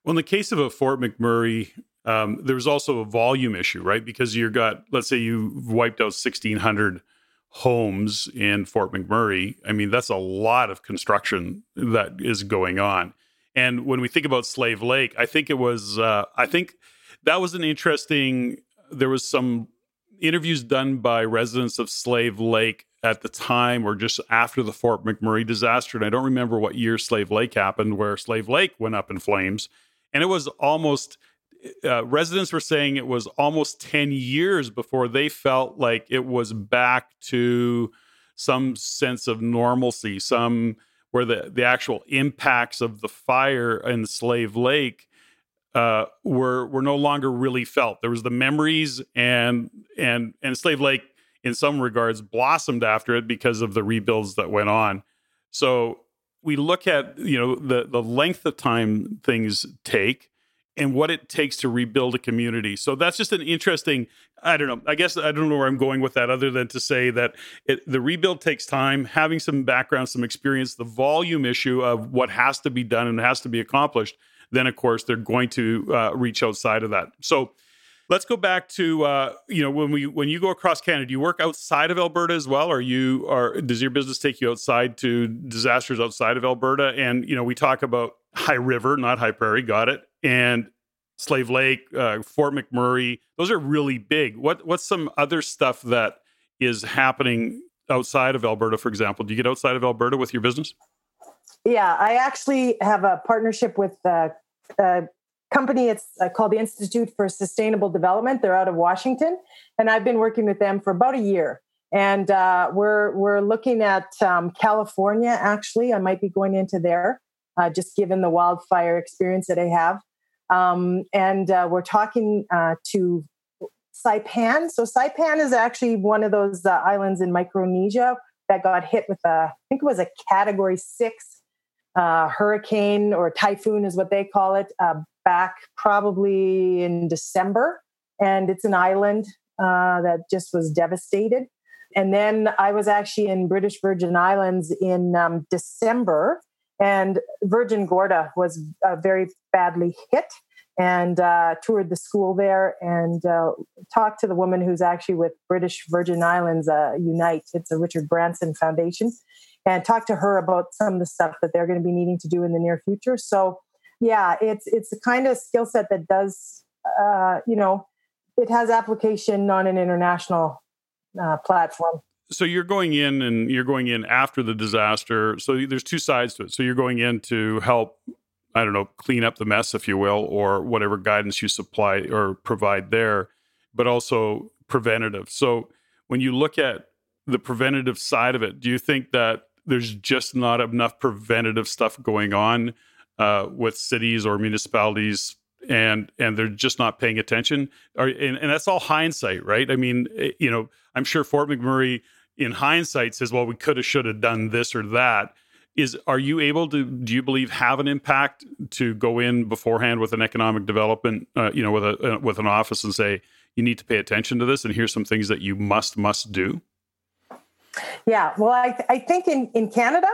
Well in the case of a fort mcmurray um, there's also a volume issue, right? Because you've got, let's say you wiped out 1,600 homes in Fort McMurray. I mean, that's a lot of construction that is going on. And when we think about Slave Lake, I think it was, uh, I think that was an interesting, there was some interviews done by residents of Slave Lake at the time or just after the Fort McMurray disaster. And I don't remember what year Slave Lake happened, where Slave Lake went up in flames. And it was almost, uh, residents were saying it was almost 10 years before they felt like it was back to some sense of normalcy, some where the, the actual impacts of the fire in Slave Lake uh, were were no longer really felt. There was the memories and and and Slave Lake in some regards blossomed after it because of the rebuilds that went on. So we look at you know the the length of time things take and what it takes to rebuild a community. So that's just an interesting. I don't know. I guess I don't know where I'm going with that, other than to say that it, the rebuild takes time. Having some background, some experience, the volume issue of what has to be done and has to be accomplished. Then, of course, they're going to uh, reach outside of that. So. Let's go back to uh, you know when we when you go across Canada, do you work outside of Alberta as well, or you are does your business take you outside to disasters outside of Alberta? And you know we talk about High River, not High Prairie, got it and Slave Lake, uh, Fort McMurray. Those are really big. What what's some other stuff that is happening outside of Alberta, for example? Do you get outside of Alberta with your business? Yeah, I actually have a partnership with a, a company. It's uh, called the Institute for Sustainable Development. They're out of Washington, and I've been working with them for about a year. And uh, we're we're looking at um, California. Actually, I might be going into there, uh, just given the wildfire experience that I have. Um, and uh, we're talking uh, to Saipan. So Saipan is actually one of those uh, islands in Micronesia that got hit with a, I think it was a Category Six uh, hurricane or typhoon, is what they call it, uh, back probably in December. And it's an island uh, that just was devastated. And then I was actually in British Virgin Islands in um, December and Virgin Gorda was uh, very badly hit and uh, toured the school there and uh, talked to the woman who's actually with British Virgin Islands uh, Unite. It's a Richard Branson Foundation. And talked to her about some of the stuff that they're going to be needing to do in the near future. So, yeah, it's it's the kind of skill set that does, uh, you know, it has application on an international uh, platform so you're going in and you're going in after the disaster so there's two sides to it so you're going in to help I don't know, clean up the mess, if you will, or whatever guidance you supply or provide there, but also preventative. So when you look at the preventative side of it, do you think that there's just not enough preventative stuff going on uh, with cities or municipalities and and they're just not paying attention. Or, and, and that's all hindsight right? I mean eh, you know i'm sure fort mcmurray in hindsight says well we could have should have done this or that. Is are you able to do you believe have an impact to go in beforehand with an economic development uh, you know with a uh, with an office and say you need to pay attention to this and here's some things that you must must do yeah well i, th- I think in, in canada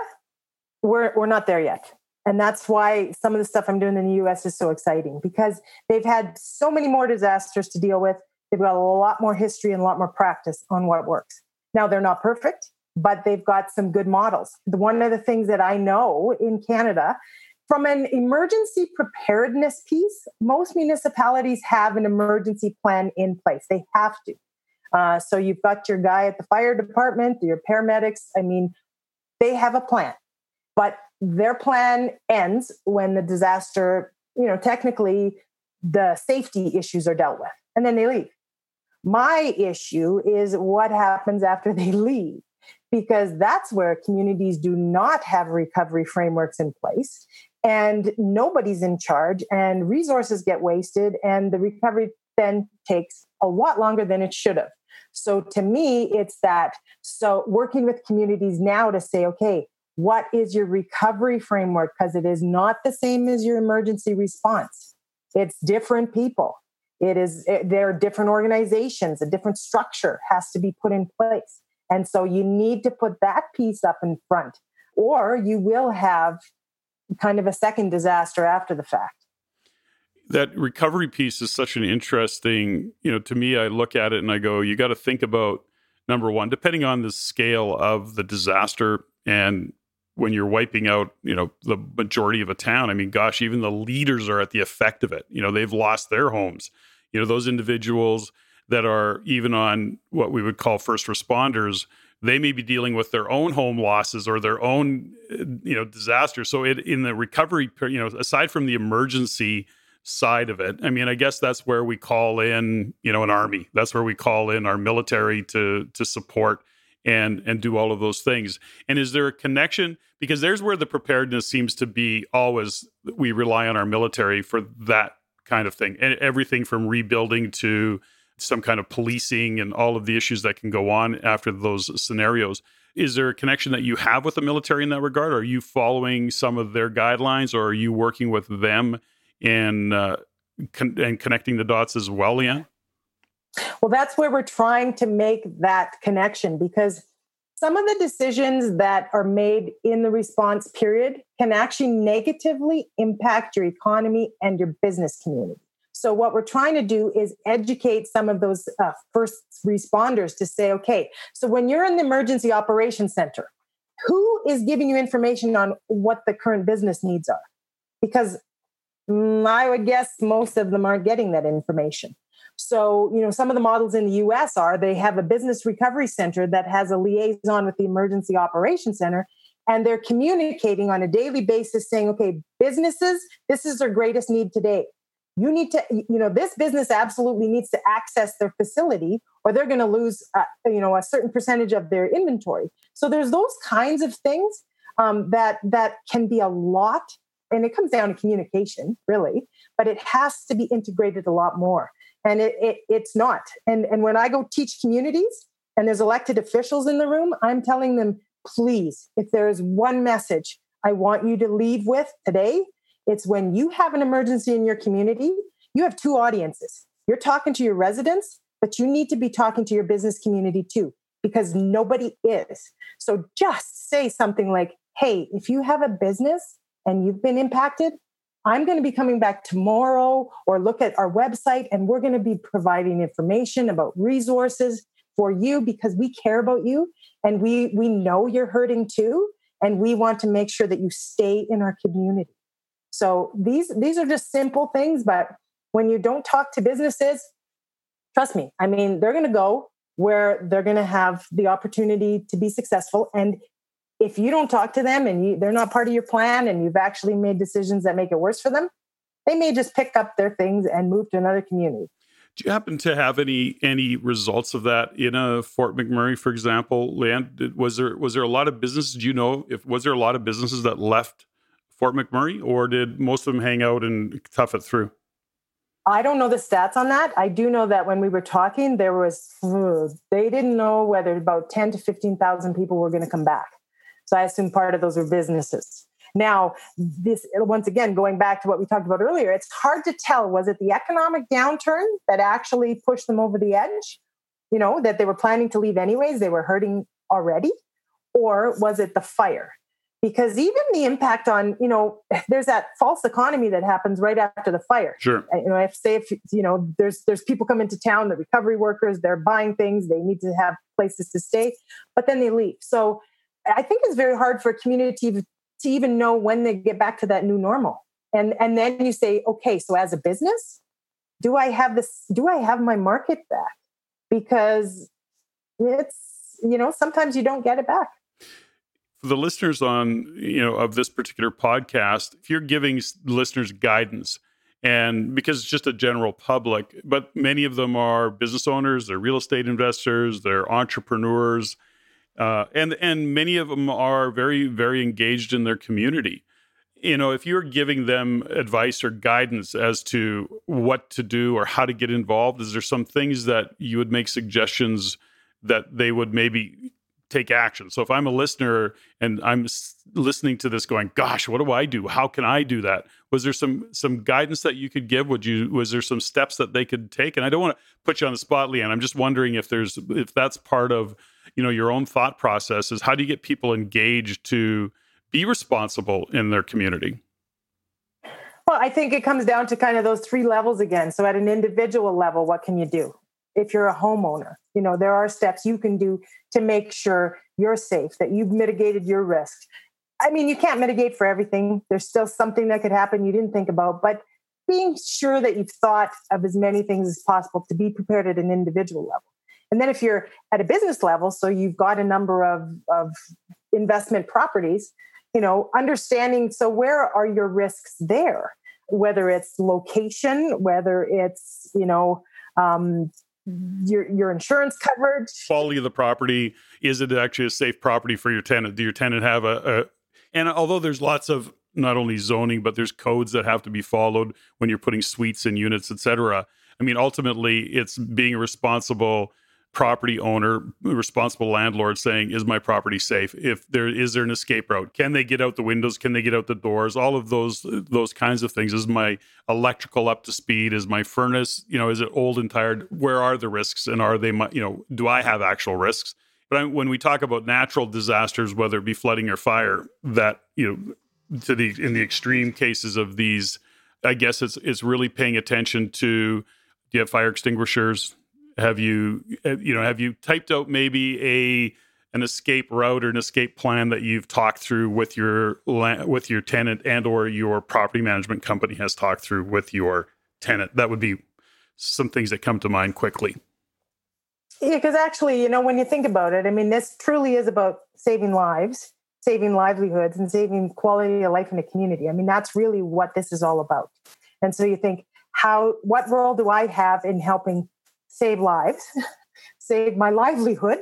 we're, we're not there yet and that's why some of the stuff i'm doing in the us is so exciting because they've had so many more disasters to deal with they've got a lot more history and a lot more practice on what works now they're not perfect but they've got some good models. One of the things that I know in Canada, from an emergency preparedness piece, most municipalities have an emergency plan in place. They have to. Uh, so you've got your guy at the fire department, your paramedics. I mean, they have a plan, but their plan ends when the disaster, you know, technically the safety issues are dealt with, and then they leave. My issue is what happens after they leave because that's where communities do not have recovery frameworks in place and nobody's in charge and resources get wasted and the recovery then takes a lot longer than it should have so to me it's that so working with communities now to say okay what is your recovery framework? Because it is not the same as your emergency response. It's different people. It is it, there are different organizations a different structure has to be put in place. And so you need to put that piece up in front, or you will have kind of a second disaster after the fact. That recovery piece is such an interesting, you know, to me, I look at it and I go, you got to think about number one, depending on the scale of the disaster and when you're wiping out, you know, the majority of a town. I mean, gosh, even the leaders are at the effect of it. You know, they've lost their homes. You know, those individuals that are even on what we would call first responders they may be dealing with their own home losses or their own uh, you know disaster so it in the recovery you know aside from the emergency side of it i mean i guess that's where we call in you know an army that's where we call in our military to to support and and do all of those things and is there a connection because there's where the preparedness seems to be always we rely on our military for that kind of thing and everything from rebuilding to some kind of policing and all of the issues that can go on after those scenarios. Is there a connection that you have with the military in that regard? Are you following some of their guidelines, or are you working with them in uh, con- and connecting the dots as well, Leann? Well, that's where we're trying to make that connection because some of the decisions that are made in the response period can actually negatively impact your economy and your business community. So, what we're trying to do is educate some of those uh, first responders to say, okay, so when you're in the emergency operations center, who is giving you information on what the current business needs are? Because mm, I would guess most of them aren't getting that information. So, you know, some of the models in the US are they have a business recovery center that has a liaison with the emergency operations center and they're communicating on a daily basis saying, okay, businesses, this is their greatest need today. You need to you know this business absolutely needs to access their facility or they're going to lose uh, you know a certain percentage of their inventory. So there's those kinds of things um, that that can be a lot and it comes down to communication really but it has to be integrated a lot more and it, it it's not and and when i go teach communities and there's elected officials in the room i'm telling them please if there is one message i want you to leave with today it's when you have an emergency in your community, you have two audiences. You're talking to your residents, but you need to be talking to your business community too, because nobody is. So just say something like, hey, if you have a business and you've been impacted, I'm going to be coming back tomorrow or look at our website and we're going to be providing information about resources for you because we care about you and we we know you're hurting too and we want to make sure that you stay in our community. So these these are just simple things, but when you don't talk to businesses, trust me, I mean, they're going to go where they're going to have the opportunity to be successful and if you don't talk to them and you, they're not part of your plan and you've actually made decisions that make it worse for them, they may just pick up their things and move to another community. Do you happen to have any any results of that in a Fort McMurray, for example? Leann was there was there a lot of businesses? Do you know if was there a lot of businesses that left Fort McMurray, or did most of them hang out and tough it through? I don't know the stats on that. I do know that when we were talking, there was they didn't know whether about ten to fifteen thousand people were going to come back. So I assume part of those are businesses. Now, this once again going back to what we talked about earlier, it's hard to tell was it the economic downturn that actually pushed them over the edge? You know, that they were planning to leave anyways, they were hurting already, or was it the fire? Because even the impact on, you know, there's that false economy that happens right after the fire. Sure. You know, if say if you know there's there's people come into town, the recovery workers, they're buying things, they need to have places to stay, but then they leave. So I think it's very hard for a community to even know when they get back to that new normal. And and then you say, okay, so as a business, do I have this? Do I have my market back? Because it's you know sometimes you don't get it back. For the listeners on you know of this particular podcast, if you're giving listeners guidance, and because it's just a general public, but many of them are business owners, they're real estate investors, they're entrepreneurs uh, and and many of them are very very engaged in their community. You know, if you're giving them advice or guidance as to what to do or how to get involved, is there some things that you would make suggestions that they would maybe take action. So if I'm a listener and I'm listening to this going, gosh, what do I do? How can I do that? Was there some some guidance that you could give? Would you was there some steps that they could take? And I don't want to put you on the spot, Leann. I'm just wondering if there's if that's part of you know your own thought process is how do you get people engaged to be responsible in their community? Well i think it comes down to kind of those three levels again. So at an individual level what can you do? If you're a homeowner you know there are steps you can do to make sure you're safe that you've mitigated your risk. I mean you can't mitigate for everything. There's still something that could happen you didn't think about but being sure that you've thought of as many things as possible to be prepared at an individual level and then if you're at a business level, so you've got a number of, of investment properties, you know, understanding so where are your risks there? Whether it's location, whether it's, you know, um, your your insurance coverage quality of the property is it actually a safe property for your tenant do your tenant have a, a and although there's lots of not only zoning but there's codes that have to be followed when you're putting suites and units etc i mean ultimately it's being responsible property owner, responsible landlord saying, "Is my property safe? If there is there an escape route? Can they get out the windows? Can they get out the doors? All of those those kinds of things. Is my electrical up to speed? Is my furnace, you know, is it old and tired? Where are the risks, and are they, you know, do I have actual risks? But when we talk about natural disasters, whether it be flooding or fire, that you know, to the in the extreme cases of these, I guess it's it's really paying attention to. Do you have fire extinguishers? Have you uh, you know have you typed out maybe a an escape route or an escape plan that you've talked through with your with your tenant and or your property management company has talked through with your tenant? That would be some things that come to mind quickly. Yeah, because actually, you know, when you think about it, I mean, this truly is about saving lives, saving livelihoods, and saving quality of life in a community. I mean, that's really what this is all about. And so you think, how, what role do I have in helping save lives, save my livelihood,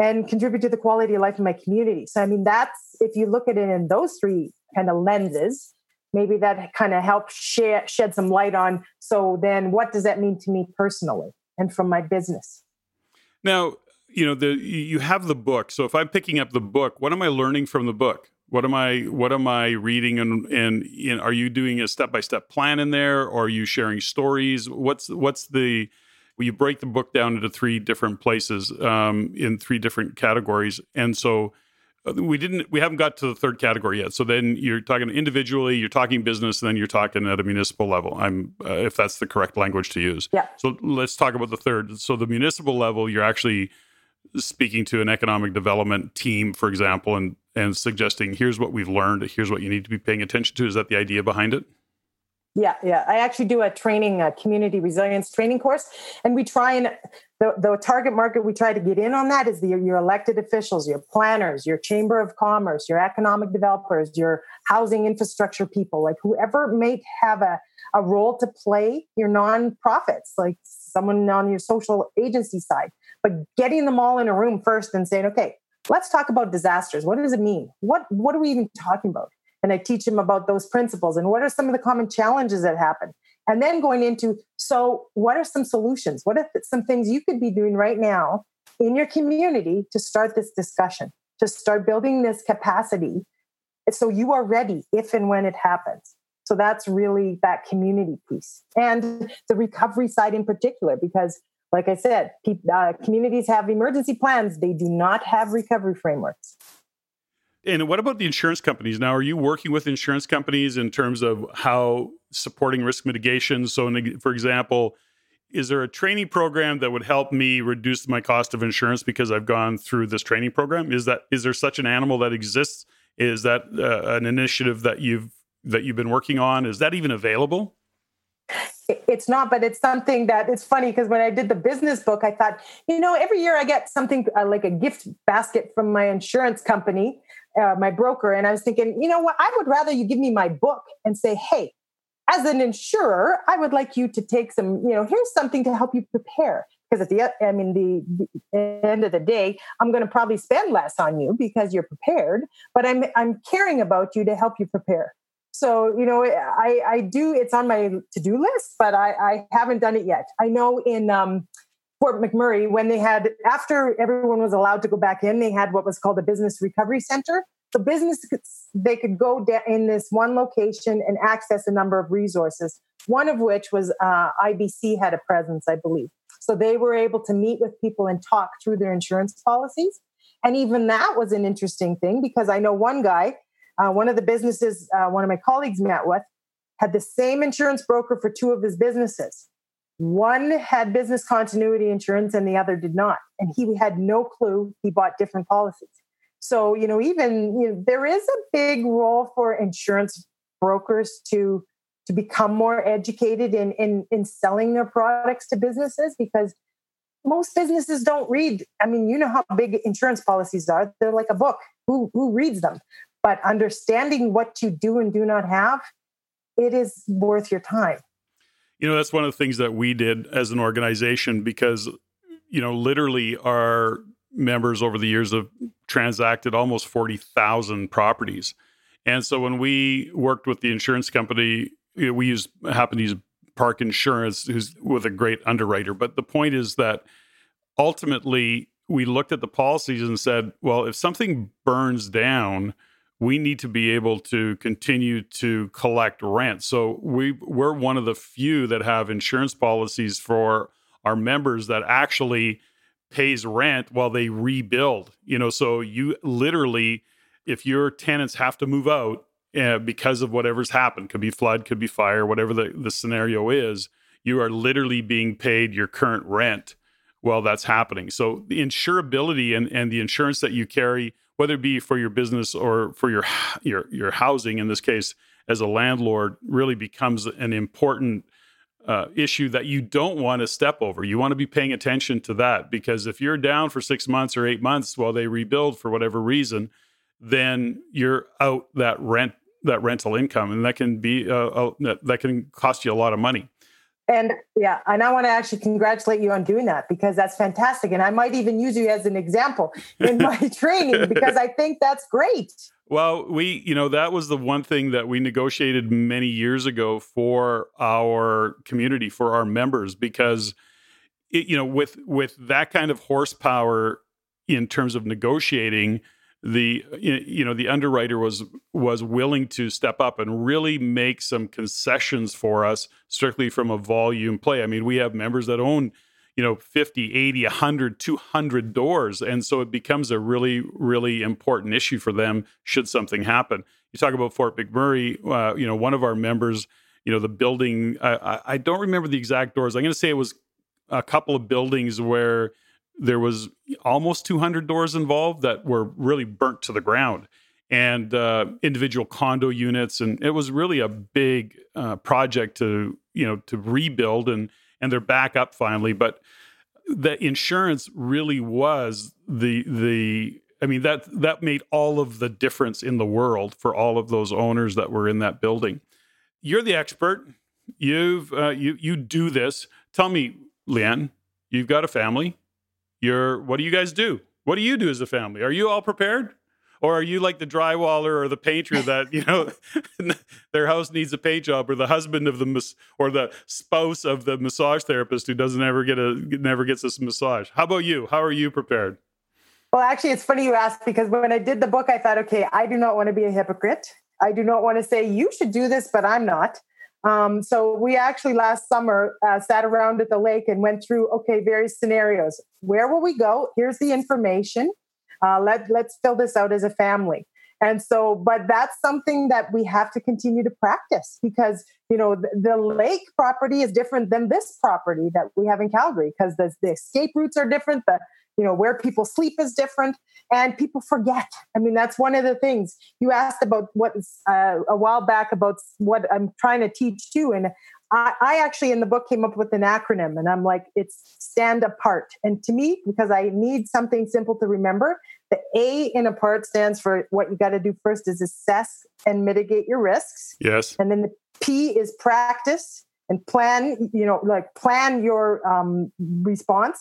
and contribute to the quality of life in my community. So, I mean, that's if you look at it in those three kind of lenses, maybe that kind of helps shed, shed some light on. So, then what does that mean to me personally and from my business? Now, you know, the you have the book. So, if I'm picking up the book, what am I learning from the book? What am I what am I reading and and know, are you doing a step by step plan in there or are you sharing stories? What's what's the you break the book down into three different places um, in three different categories, and so uh, we didn't we haven't got to the third category yet. So then you're talking individually, you're talking business, and then you're talking at a municipal level. I'm uh, if that's the correct language to use. Yeah. So let's talk about the third. So the municipal level, you're actually speaking to an economic development team, for example, and and suggesting here's what we've learned, here's what you need to be paying attention to. Is that the idea behind it? Yeah, yeah. I actually do a training, a community resilience training course, and we try and the, the target market we try to get in on that is the, your elected officials, your planners, your chamber of commerce, your economic developers, your housing infrastructure people, like whoever may have a, a role to play, your nonprofits, like someone on your social agency side. But getting them all in a room first and saying, okay, let's talk about disasters. What does it mean? What what are we even talking about? And I teach them about those principles and what are some of the common challenges that happen. And then going into so what are some solutions? What are some things you could be doing right now in your community to start this discussion to start building this capacity so you are ready if and when it happens? So that's really that community piece and the recovery side in particular because like i said uh, communities have emergency plans. They do not have recovery frameworks and what about the insurance companies? Now, are you working with insurance companies in terms of how supporting risk mitigation? So, for example, is there a training program that would help me reduce my cost of insurance because I've gone through this training program? Is that is there such an animal that exists? Is that uh, an initiative that you've that you've been working on? Is that even available? it's not but it's something that it's funny because when i did the business book i thought you know every year i get something uh, like a gift basket from my insurance company uh, my broker, and I was thinking, you know what? I would rather you give me my book and say, hey, as an insurer, I would like you to take some, you know, here's something to help you prepare. Because at the, I mean, the, the end of the day, I'm going to probably spend less on you because you're prepared, but I'm I'm caring about you to help you prepare. So, you know, I I do. It's on my to do list, but I I haven't done it yet. I know in um, Fort McMurray, when they had, after everyone was allowed to go back in, they had what was called a business recovery center. The business, they could go in this one location and access a number of resources, one of which was uh, IBC had a presence, I believe. So they were able to meet with people and talk through their insurance policies. And even that was an interesting thing because I know one guy, uh, one of the businesses uh, one of my colleagues met with, had the same insurance broker for two of his businesses. One had business continuity insurance and the other did not. And he had no clue he bought different policies. So, you know, even you know, there is a big role for insurance brokers to to become more educated in, in in selling their products to businesses because most businesses don't read. I mean, you know how big insurance policies are. They're like a book. Who who reads them? But understanding what you do and do not have, it is worth your time. You know, that's one of the things that we did as an organization because, you know, literally our members over the years have transacted almost 40,000 properties. And so when we worked with the insurance company, we used happened to use Park Insurance, who's with a great underwriter. But the point is that ultimately we looked at the policies and said, well, if something burns down, we need to be able to continue to collect rent. So we we're one of the few that have insurance policies for our members that actually pays rent while they rebuild. You know, so you literally if your tenants have to move out uh, because of whatever's happened, could be flood, could be fire, whatever the, the scenario is, you are literally being paid your current rent while that's happening. So the insurability and, and the insurance that you carry whether it be for your business or for your your your housing in this case as a landlord really becomes an important uh, issue that you don't want to step over. You want to be paying attention to that because if you're down for six months or eight months while they rebuild for whatever reason, then you're out that rent that rental income, and that can be uh, uh, that can cost you a lot of money. And yeah, and I want to actually congratulate you on doing that because that's fantastic. And I might even use you as an example in my training because I think that's great. Well, we, you know, that was the one thing that we negotiated many years ago for our community, for our members, because, it, you know, with with that kind of horsepower in terms of negotiating, the you know the underwriter was was willing to step up and really make some concessions for us strictly from a volume play. I mean we have members that own you know 50 80 100 200 doors and so it becomes a really really important issue for them should something happen. You talk about fort mcmurray uh, you know one of our members you know the building I, I don't remember the exact doors. I'm going to say it was a couple of buildings where there was almost 200 doors involved that were really burnt to the ground and uh, individual condo units and it was really a big uh, project to you know to rebuild and and they're back up finally but the insurance really was the the I mean that that made all of the difference in the world for all of those owners that were in that building. You're the expert. You've uh, you you do this. Tell me, Leann, you've got a family. You're what do you guys do? What do you do as a family? Are you all prepared? Or are you like the drywaller or the painter that, you know, their house needs a paint job or the husband of the mas- or the spouse of the massage therapist who doesn't ever get a never gets a massage? How about you? How are you prepared? Well, actually, it's funny you asked because when I did the book, I thought, okay, I do not want to be a hypocrite. I do not want to say you should do this, but I'm not. Um, so we actually last summer uh, sat around at the lake and went through okay various scenarios. Where will we go? Here's the information. Uh, let let's fill this out as a family. And so, but that's something that we have to continue to practice because you know the, the lake property is different than this property that we have in Calgary because the, the escape routes are different. The you know where people sleep is different and people forget. I mean that's one of the things. You asked about what uh, a while back about what i'm trying to teach too and I, I actually in the book came up with an acronym and i'm like it's stand apart. And to me because i need something simple to remember the a in apart stands for what you got to do first is assess and mitigate your risks. Yes. And then the p is practice and plan you know like plan your um, response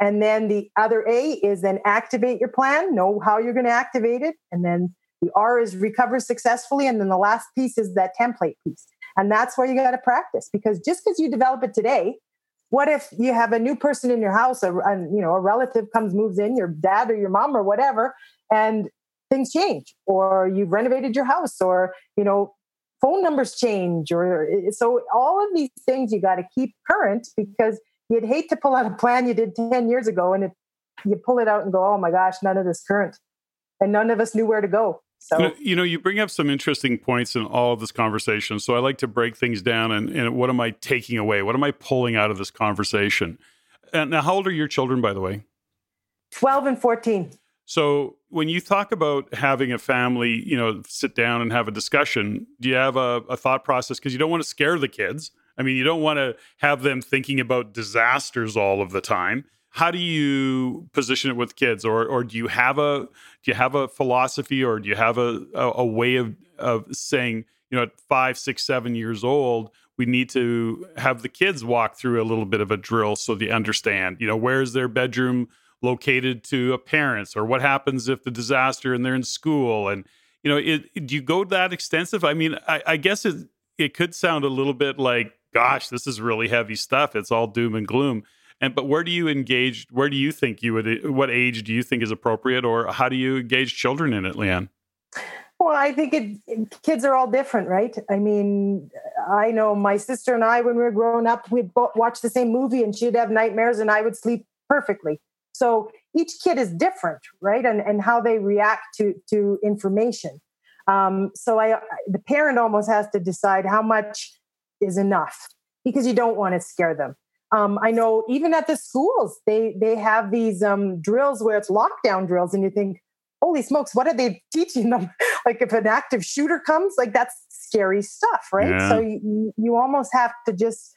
and then the other A is then activate your plan, know how you're going to activate it. And then the R is recover successfully. And then the last piece is that template piece. And that's where you got to practice because just because you develop it today, what if you have a new person in your house, a, a, you know, a relative comes, moves in, your dad or your mom or whatever, and things change, or you've renovated your house, or, you know, phone numbers change, or so all of these things you got to keep current because you'd hate to pull out a plan you did 10 years ago and it, you pull it out and go, oh my gosh, none of this current. And none of us knew where to go. So, you know, you, bring up some interesting points in all of this conversation. So I like to break things down and, and what am I taking away? What am I pulling out of this conversation? And now, how old are your children, by the way? 12 and 14. So when you talk about having a family, you know, sit down and have a discussion, do you have a, a thought process? Because you don't want to scare the kids. I mean, you don't want to have them thinking about disasters all of the time. How do you position it with kids, or or do you have a do you have a philosophy, or do you have a a, a way of of saying, you know, at five, six, seven years old, we need to have the kids walk through a little bit of a drill so they understand, you know, where's their bedroom located to a parent's, or what happens if the disaster and they're in school, and you know, it, do you go that extensive? I mean, I, I guess it it could sound a little bit like gosh, this is really heavy stuff. It's all doom and gloom. And but where do you engage? Where do you think you would? What age do you think is appropriate, or how do you engage children in it, Leann? Well, I think it, kids are all different, right? I mean, I know my sister and I, when we were growing up, we'd watch the same movie, and she'd have nightmares, and I would sleep perfectly. So each kid is different, right? And and how they react to to information. Um, so I, the parent almost has to decide how much is enough because you don't want to scare them. Um, I know even at the schools, they they have these um, drills where it's lockdown drills, and you think, holy smokes, what are they teaching them? like if an active shooter comes, like that's scary stuff, right? Yeah. So you, you almost have to just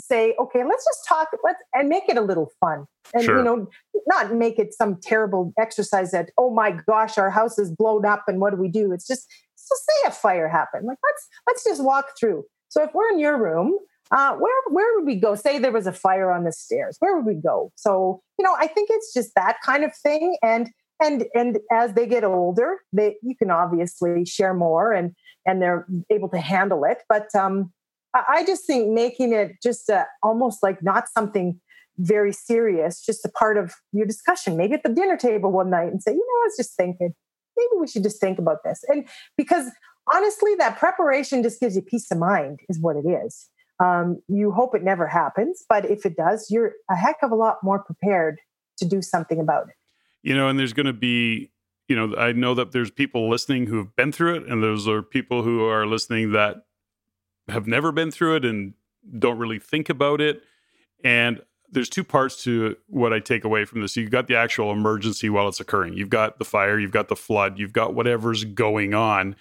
say, okay, let's just talk, let's and make it a little fun, and sure. you know, not make it some terrible exercise that, oh my gosh, our house is blown up, and what do we do? It's just, just say a fire happened. Like let's let's just walk through. So if we're in your room, uh, where where would we go? Say there was a fire on the stairs. Where would we go? So you know, I think it's just that kind of thing. And and and as they get older, they you can obviously share more and and they're able to handle it. But um, I just think making it just a, almost like not something very serious, just a part of your discussion. Maybe at the dinner table one night and say, you know, I was just thinking, maybe we should just think about this. And because honestly, that preparation just gives you peace of mind, is what it is. Um, you hope it never happens, but if it does, you're a heck of a lot more prepared to do something about it. You know, and there's going to be, you know, I know that there's people listening who have been through it, and those are people who are listening that have never been through it and don't really think about it. And there's two parts to what I take away from this. You've got the actual emergency while it's occurring. You've got the fire, you've got the flood, you've got whatever's going on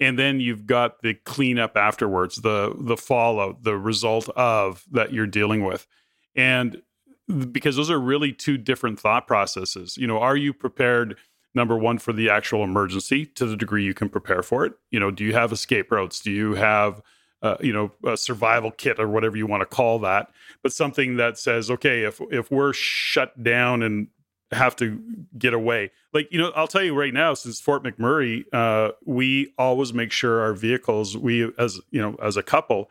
and then you've got the cleanup afterwards the the fallout the result of that you're dealing with and because those are really two different thought processes. You know, are you prepared? Number one, for the actual emergency to the degree you can prepare for it. You know, do you have escape routes? Do you have uh, you know a survival kit or whatever you want to call that but something that says okay if if we're shut down and have to get away. Like you know i'll tell you right now since fort mcmurray uh, we always make sure our vehicles we as you know as a couple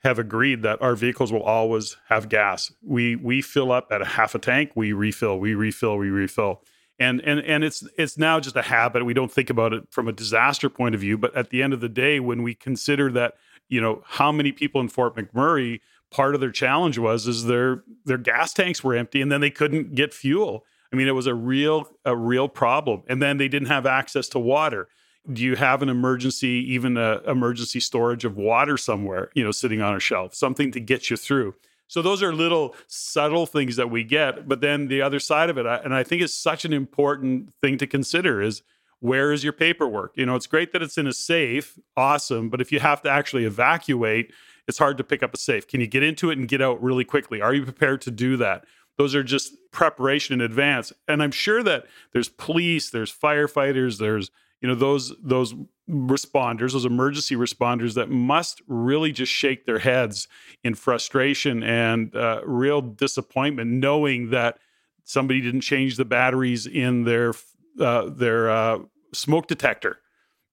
have agreed that our vehicles will always have gas. We we fill up at a half a tank we refill we refill we refill. And and and it's it's now just a habit. We don't think about it from a disaster point of view but at the end of the day when we consider that you know how many people in Fort McMurray part of their challenge was is their their gas tanks were empty and then they couldn't get fuel. I mean, it was a real a real problem. And then they didn't have access to water. Do you have an emergency, even a emergency storage of water somewhere, you know, sitting on a shelf, something to get you through? So those are little subtle things that we get. But then the other side of it, and I think it's such an important thing to consider is where is your paperwork? You know, it's great that it's in a safe, awesome, but if you have to actually evacuate, it's hard to pick up a safe. Can you get into it and get out really quickly? Are you prepared to do that? Those are just preparation in advance. And I'm sure that there's police, there's firefighters, there's you know those those responders, those emergency responders that must really just shake their heads in frustration and uh, real disappointment, knowing that somebody didn't change the batteries in their uh, their uh, smoke detector,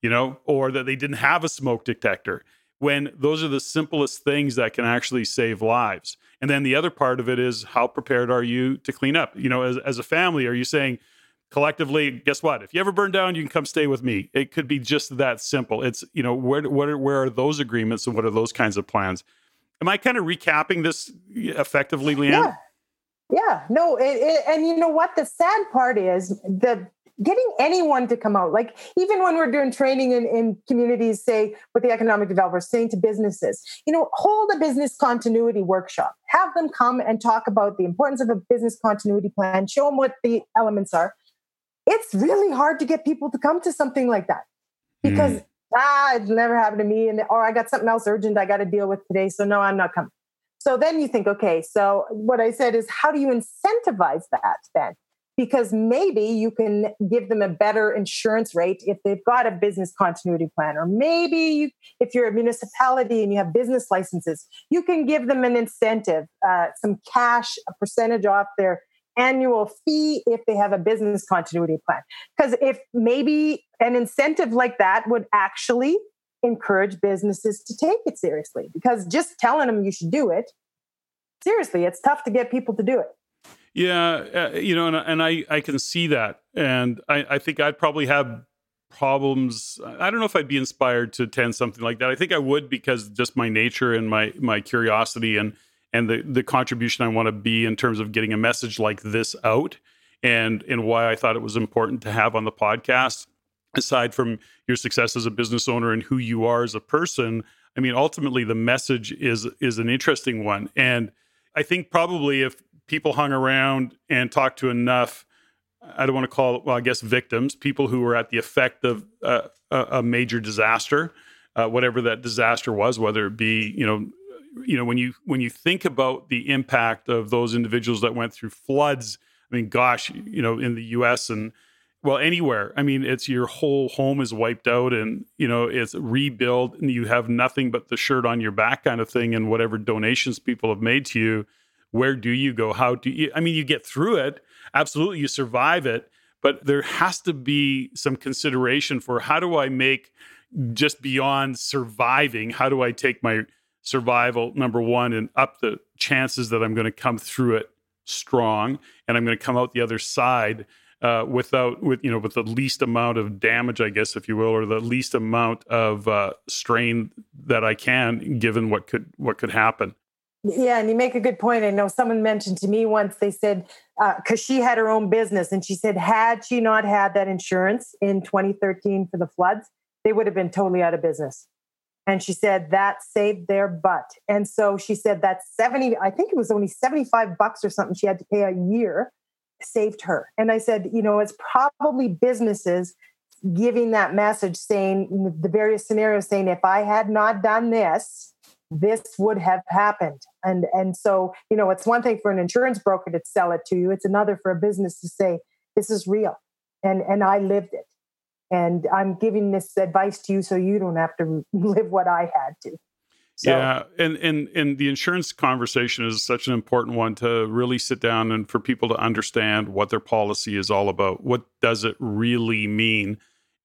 you know, or that they didn't have a smoke detector. When those are the simplest things that can actually save lives. And then the other part of it is how prepared are you to clean up? You know, as, as a family, are you saying collectively, guess what? If you ever burn down, you can come stay with me. It could be just that simple. It's, you know, where, where, where are those agreements and what are those kinds of plans? Am I kind of recapping this effectively, Leann? Yeah. Yeah, no, it, it, and you know what? The sad part is the getting anyone to come out like even when we're doing training in, in communities say with the economic developers saying to businesses you know hold a business continuity workshop. Have them come and talk about the importance of a business continuity plan show them what the elements are. It's really hard to get people to come to something like that because mm. ah it's never happened to me and or i got something else urgent i got to deal with today so no i'm not coming. So then you think okay so what i said is how do you incentivize that then because maybe you can give them a better insurance rate if they've got a business continuity plan or maybe you, if you're a municipality and you have business licenses you can give them an incentive uh, some cash a percentage off their annual fee if they have a business continuity plan. Because if maybe an incentive like that would actually encourage businesses to take it seriously because just telling them you should do it seriously it's tough to get people to do it yeah, uh, you know, and, and I I can see that, and I I think I'd probably have problems. I don't know if I'd be inspired to attend something like that. I think I would because just my nature and my my curiosity and and the the contribution I want to be in terms of getting a message like this out, and and why I thought it was important to have on the podcast. Aside from your success as a business owner and who you are as a person, I mean, ultimately the message is is an interesting one, and I think probably if people hung around and talked to enough I don't want to call it, well, I guess victims, people who were at the effect of uh, a, major disaster, uh, whatever that disaster was, whether it be, you know, you know, when you when you think about the impact of those individuals that went through floods, I mean, gosh, you know, in the U.S. and well, anywhere. I mean, it's your whole home is wiped out, and you know, it's rebuild, and you have nothing but the shirt on your back, kind of thing, and whatever donations people have made to you where do you go? How do you i mean you get through it. Absolutely you survive it. But there has to be some consideration for how do i make just beyond surviving how do i take my survival number one and up the chances that i'm going to come through it strong and i'm going to come out the other side uh, without with you know with the least amount of damage i guess if you will or the least amount of uh, strain that i can given what could what could happen yeah, and you make a good point. I know someone mentioned to me once, they said, because uh, she had her own business, and she said, had she not had that insurance in 2013 for the floods, they would have been totally out of business. And she said that saved their butt. And so she said that 70, I think it was only 75 bucks or something she had to pay a year, saved her. And I said, you know, it's probably businesses giving that message saying the various scenarios saying, if I had not done this, this would have happened and and so you know it's one thing for an insurance broker to sell it to you it's another for a business to say this is real and and i lived it and i'm giving this advice to you so you don't have to live what i had to so, yeah, and and and the insurance conversation is such an important one to really sit down and for people to understand what their policy is all about. What does it really mean?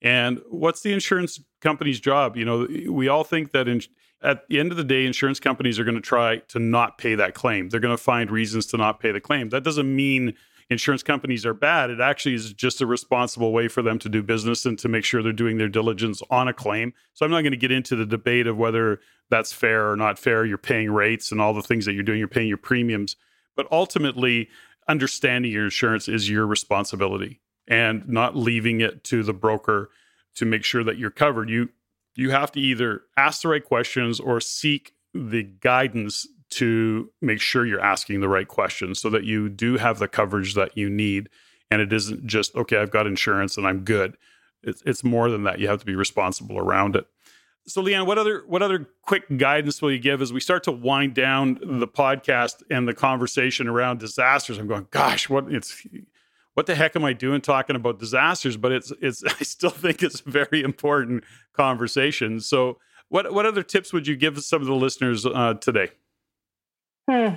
And what's the insurance company's job? You know, we all think that in, at the end of the day, insurance companies are going to try to not pay that claim. They're going to find reasons to not pay the claim. That doesn't mean insurance companies are bad. It actually is just a responsible way for them to do business and to make sure they're doing their diligence on a claim. So I'm not going to get into the debate of whether that's fair or not fair. You're paying rates and all the things that you're doing, you're paying your premiums. But ultimately, understanding your insurance is your responsibility and not leaving it to the broker to make sure that you're covered. You you have to either ask the right questions or seek the guidance to make sure you're asking the right questions so that you do have the coverage that you need. And it isn't just okay i've got insurance and i'm good. It's, it's more than that. You have to be responsible around it. So leann what other what other quick guidance will you give as we start to wind down the podcast and the conversation around disasters? I'm going gosh what it's what the heck am i doing talking about disasters? But it's it's i still think it's a very important conversation. So what what other tips would you give some of the listeners uh, today? Hmm.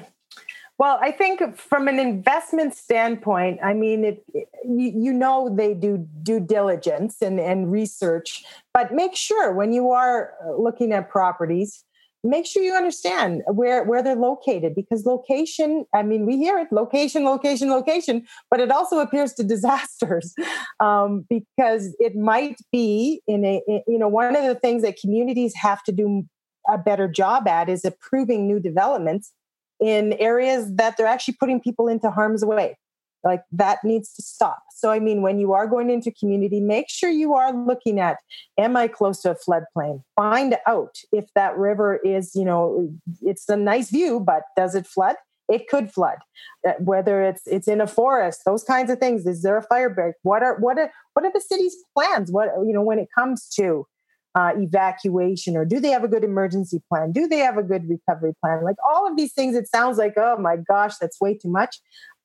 Well, I think from an investment standpoint, I mean, it, you know they do due diligence and, and research, but make sure when you are looking at properties, make sure you understand where where they're located because location i mean we hear it location location location but it also appears to disasters um, because it might be in a in, you know one of the things that communities have to do a better job at is approving new developments in areas that they're actually putting people into harm's way. Like that needs to stop. So, I mean, when you are going into community, make sure you are looking at am I close to a floodplain? Find out if that river is, you know, it's a nice view, but does it flood? It could flood. Uh, whether it's it's in a forest, those kinds of things. Is there a fire break? What are what are what are the city's plans? What you know when it comes to uh, evacuation or do they have a good emergency plan do they have a good recovery plan like all of these things it sounds like oh my gosh that's way too much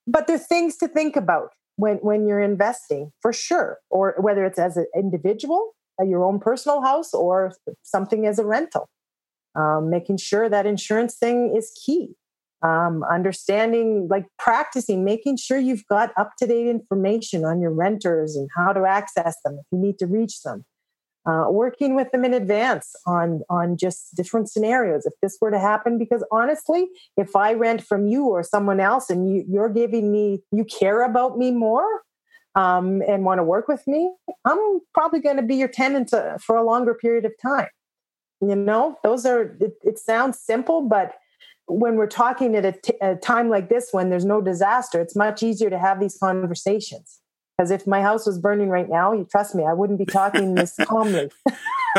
but there's things to think about when when you're investing for sure or whether it's as an individual your own personal house or something as a rental. Um, making sure that insurance thing is key. Um, understanding like practicing making sure you've got up to date information on your renters and how to access them if you need to reach them uh, working with them in advance on on just different scenarios. If this were to happen because honestly if i rent from you or someone else and you, you're giving me you care about me more um, and want to work with me i'm probably going to be your tenant uh, for a longer period of time. You know those are it, it sounds simple but when we're talking at a, t- a time like this when there's no disaster it's much easier to have these conversations because if my house was burning right now, you trust me, I wouldn't be talking this calmly.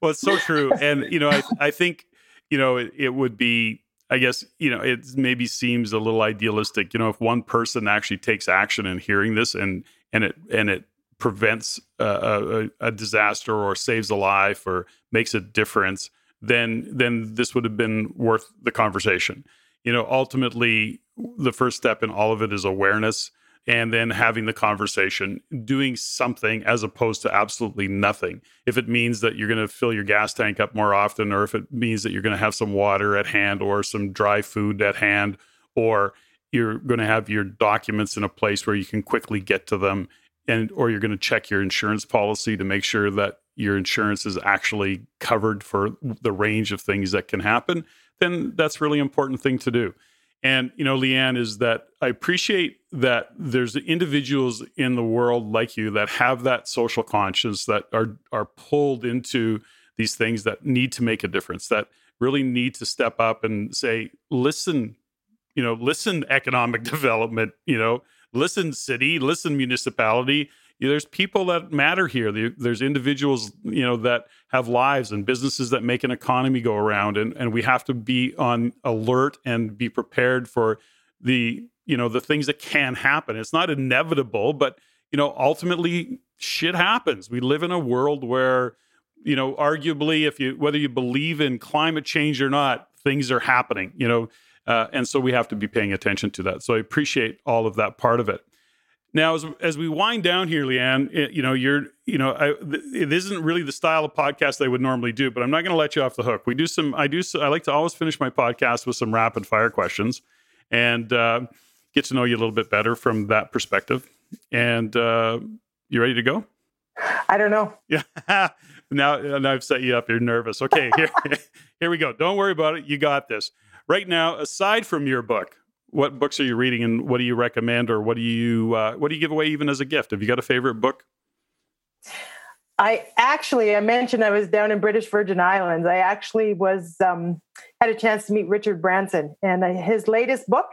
well, it's so true. And, you know, I, I think, you know, it, it would be, I guess, you know, it maybe seems a little idealistic, you know, if one person actually takes action in hearing this and, and it, and it prevents a, a, a disaster or saves a life or makes a difference, then, then this would have been worth the conversation. You know, ultimately, the first step in all of it is awareness and then having the conversation, doing something as opposed to absolutely nothing. If it means that you're going to fill your gas tank up more often, or if it means that you're going to have some water at hand or some dry food at hand, or you're going to have your documents in a place where you can quickly get to them and or you're going to check your insurance policy to make sure that your insurance is actually covered for the range of things that can happen then that's really important thing to do and, you know, Leann, is that I appreciate that there's individuals in the world like you that have that social conscience that are are pulled into these things that need to make a difference, that really need to step up and say, listen, you know, listen economic development, you know, listen city, listen municipality, there's people that matter here. There's individuals, you know, that have lives and businesses that make an economy go around, and and we have to be on alert and be prepared for the you know the things that can happen. It's not inevitable, but you know, ultimately shit happens. We live in a world where you know, arguably, if you whether you believe in climate change or not, things are happening. You know, uh, and so we have to be paying attention to that. So I appreciate all of that part of it. Now, as, as we wind down here, Leann, it, you know, you're, you know, I, it isn't really the style of podcast I would normally do, but I'm not going to let you off the hook. We do some, I do, I like to always finish my podcast with some rapid fire questions and uh, get to know you a little bit better from that perspective. And uh, you ready to go? I don't know. Yeah. now, now I've set you up. You're nervous. Okay. Here, here we go. Don't worry about it. You got this. Right now, aside from your book, what books are you reading and what do you recommend or what do you uh, what do you give away even as a gift? Have you got a favorite book? I actually i mentioned i was down in british virgin islands. I actually was um, had a chance to meet richard branson and his latest book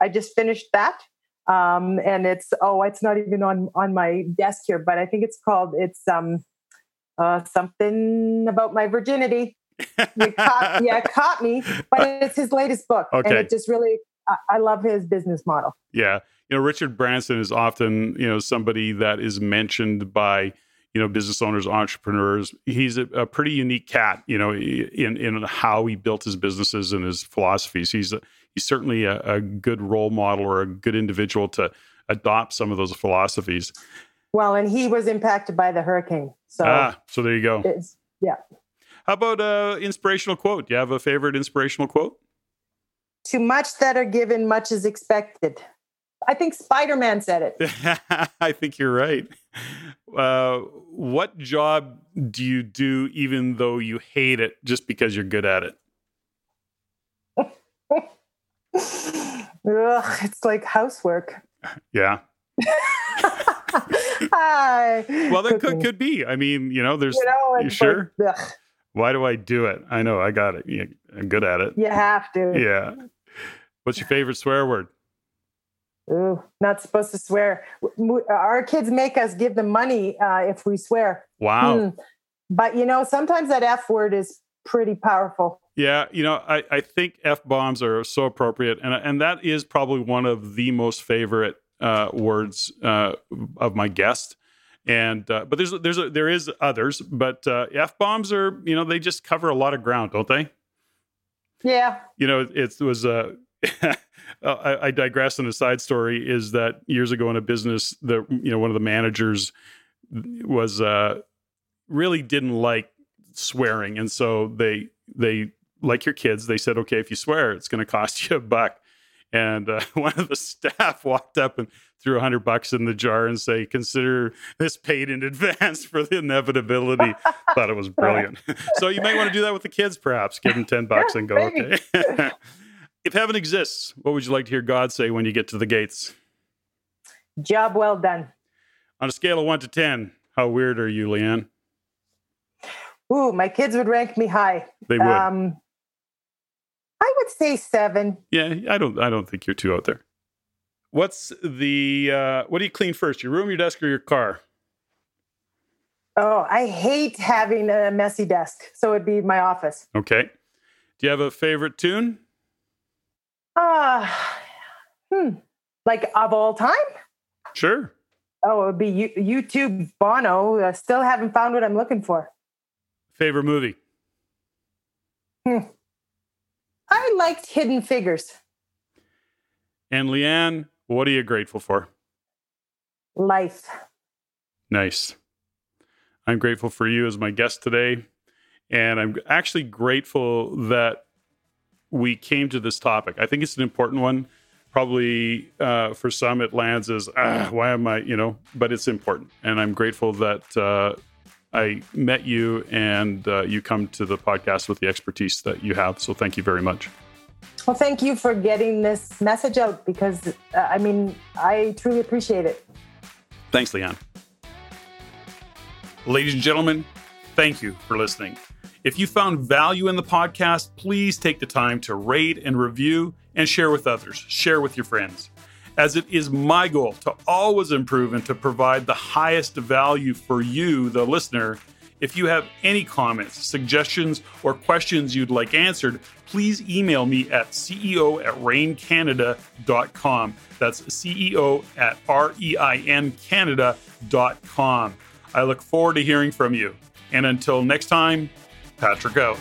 i just finished that. Um, and it's oh it's not even on on my desk here but i think it's called it's um uh, something about my virginity. You caught, yeah, caught me. But it's his latest book, okay. and it just really I love his business model. Yeah. You know, Richard Branson is often, you know, somebody that is mentioned by, you know, business owners, entrepreneurs. He's a, a pretty unique cat, you know, in, in how he built his businesses and his philosophies. He's a, he's certainly a, a good role model or a good individual to adopt some of those philosophies. Well, and he was impacted by the hurricane. So, ah, so there you go. yeah. How about uh inspirational quote? Do you have a favorite inspirational quote? To much that are given, much is expected. I think Spider Man said it. I think you're right. Uh, what job do you do even though you hate it just because you're good at it? Ugh, it's like housework. Yeah. Hi. Well, that could, could be. I mean, you know, there's. You, know, you sure? Like, Why do I do it? I know I got it. I'm good at it. You have to. Yeah. What's your favorite swear word? Ooh, not supposed to swear. Our kids make us give them money uh, if we swear. Wow. Hmm. But you know, sometimes that F word is pretty powerful. Yeah, you know, I, I think F bombs are so appropriate. And, and that is probably one of the most favorite uh, words uh, of my guest. And uh, but there's there's a, there is others, but uh, f bombs are you know they just cover a lot of ground, don't they? Yeah. You know, it was uh, I, I, digress on a side story is that years ago in a business, the you know one of the managers was uh, really didn't like swearing, and so they they like your kids, they said, okay, if you swear, it's going to cost you a buck. And uh, one of the staff walked up and threw a hundred bucks in the jar and say, "Consider this paid in advance for the inevitability." Thought it was brilliant. so you might want to do that with the kids, perhaps. Give them ten bucks and go, "Okay." If heaven exists, what would you like to hear God say when you get to the gates? Job well done. On a scale of one to 10, how weird are you, Leann? Ooh, my kids would rank me high. They would. Um, I would say seven. Yeah, I don't. I don't think you're too out there. What's the? Uh, what do you clean first? Your room, your desk, or your car? Oh, I hate having a messy desk, so it'd be my office. Okay. Do you have a favorite tune? Uh, hmm. Like of all time? Sure. Oh, it would be U- U2 Bono. I still haven't found what I'm looking for. Favorite movie? Hmm. I liked Hidden Figures. And Leann, what are you grateful for? Life. Nice. I'm grateful for you as my guest today. And I'm actually grateful that we came to this topic. I think it's an important one. Probably uh, for some, it lands as, ah, why am I, you know, but it's important. And I'm grateful that uh, I met you and uh, you come to the podcast with the expertise that you have. So thank you very much. Well, thank you for getting this message out because, uh, I mean, I truly appreciate it. Thanks, Leon. Ladies and gentlemen, thank you for listening. If you found value in the podcast, please take the time to rate and review and share with others. Share with your friends. As it is my goal to always improve and to provide the highest value for you, the listener. If you have any comments, suggestions, or questions you'd like answered, please email me at ceo at reincanada.com. That's CEO at R E I N Canada.com. I look forward to hearing from you. And until next time, Patrick out.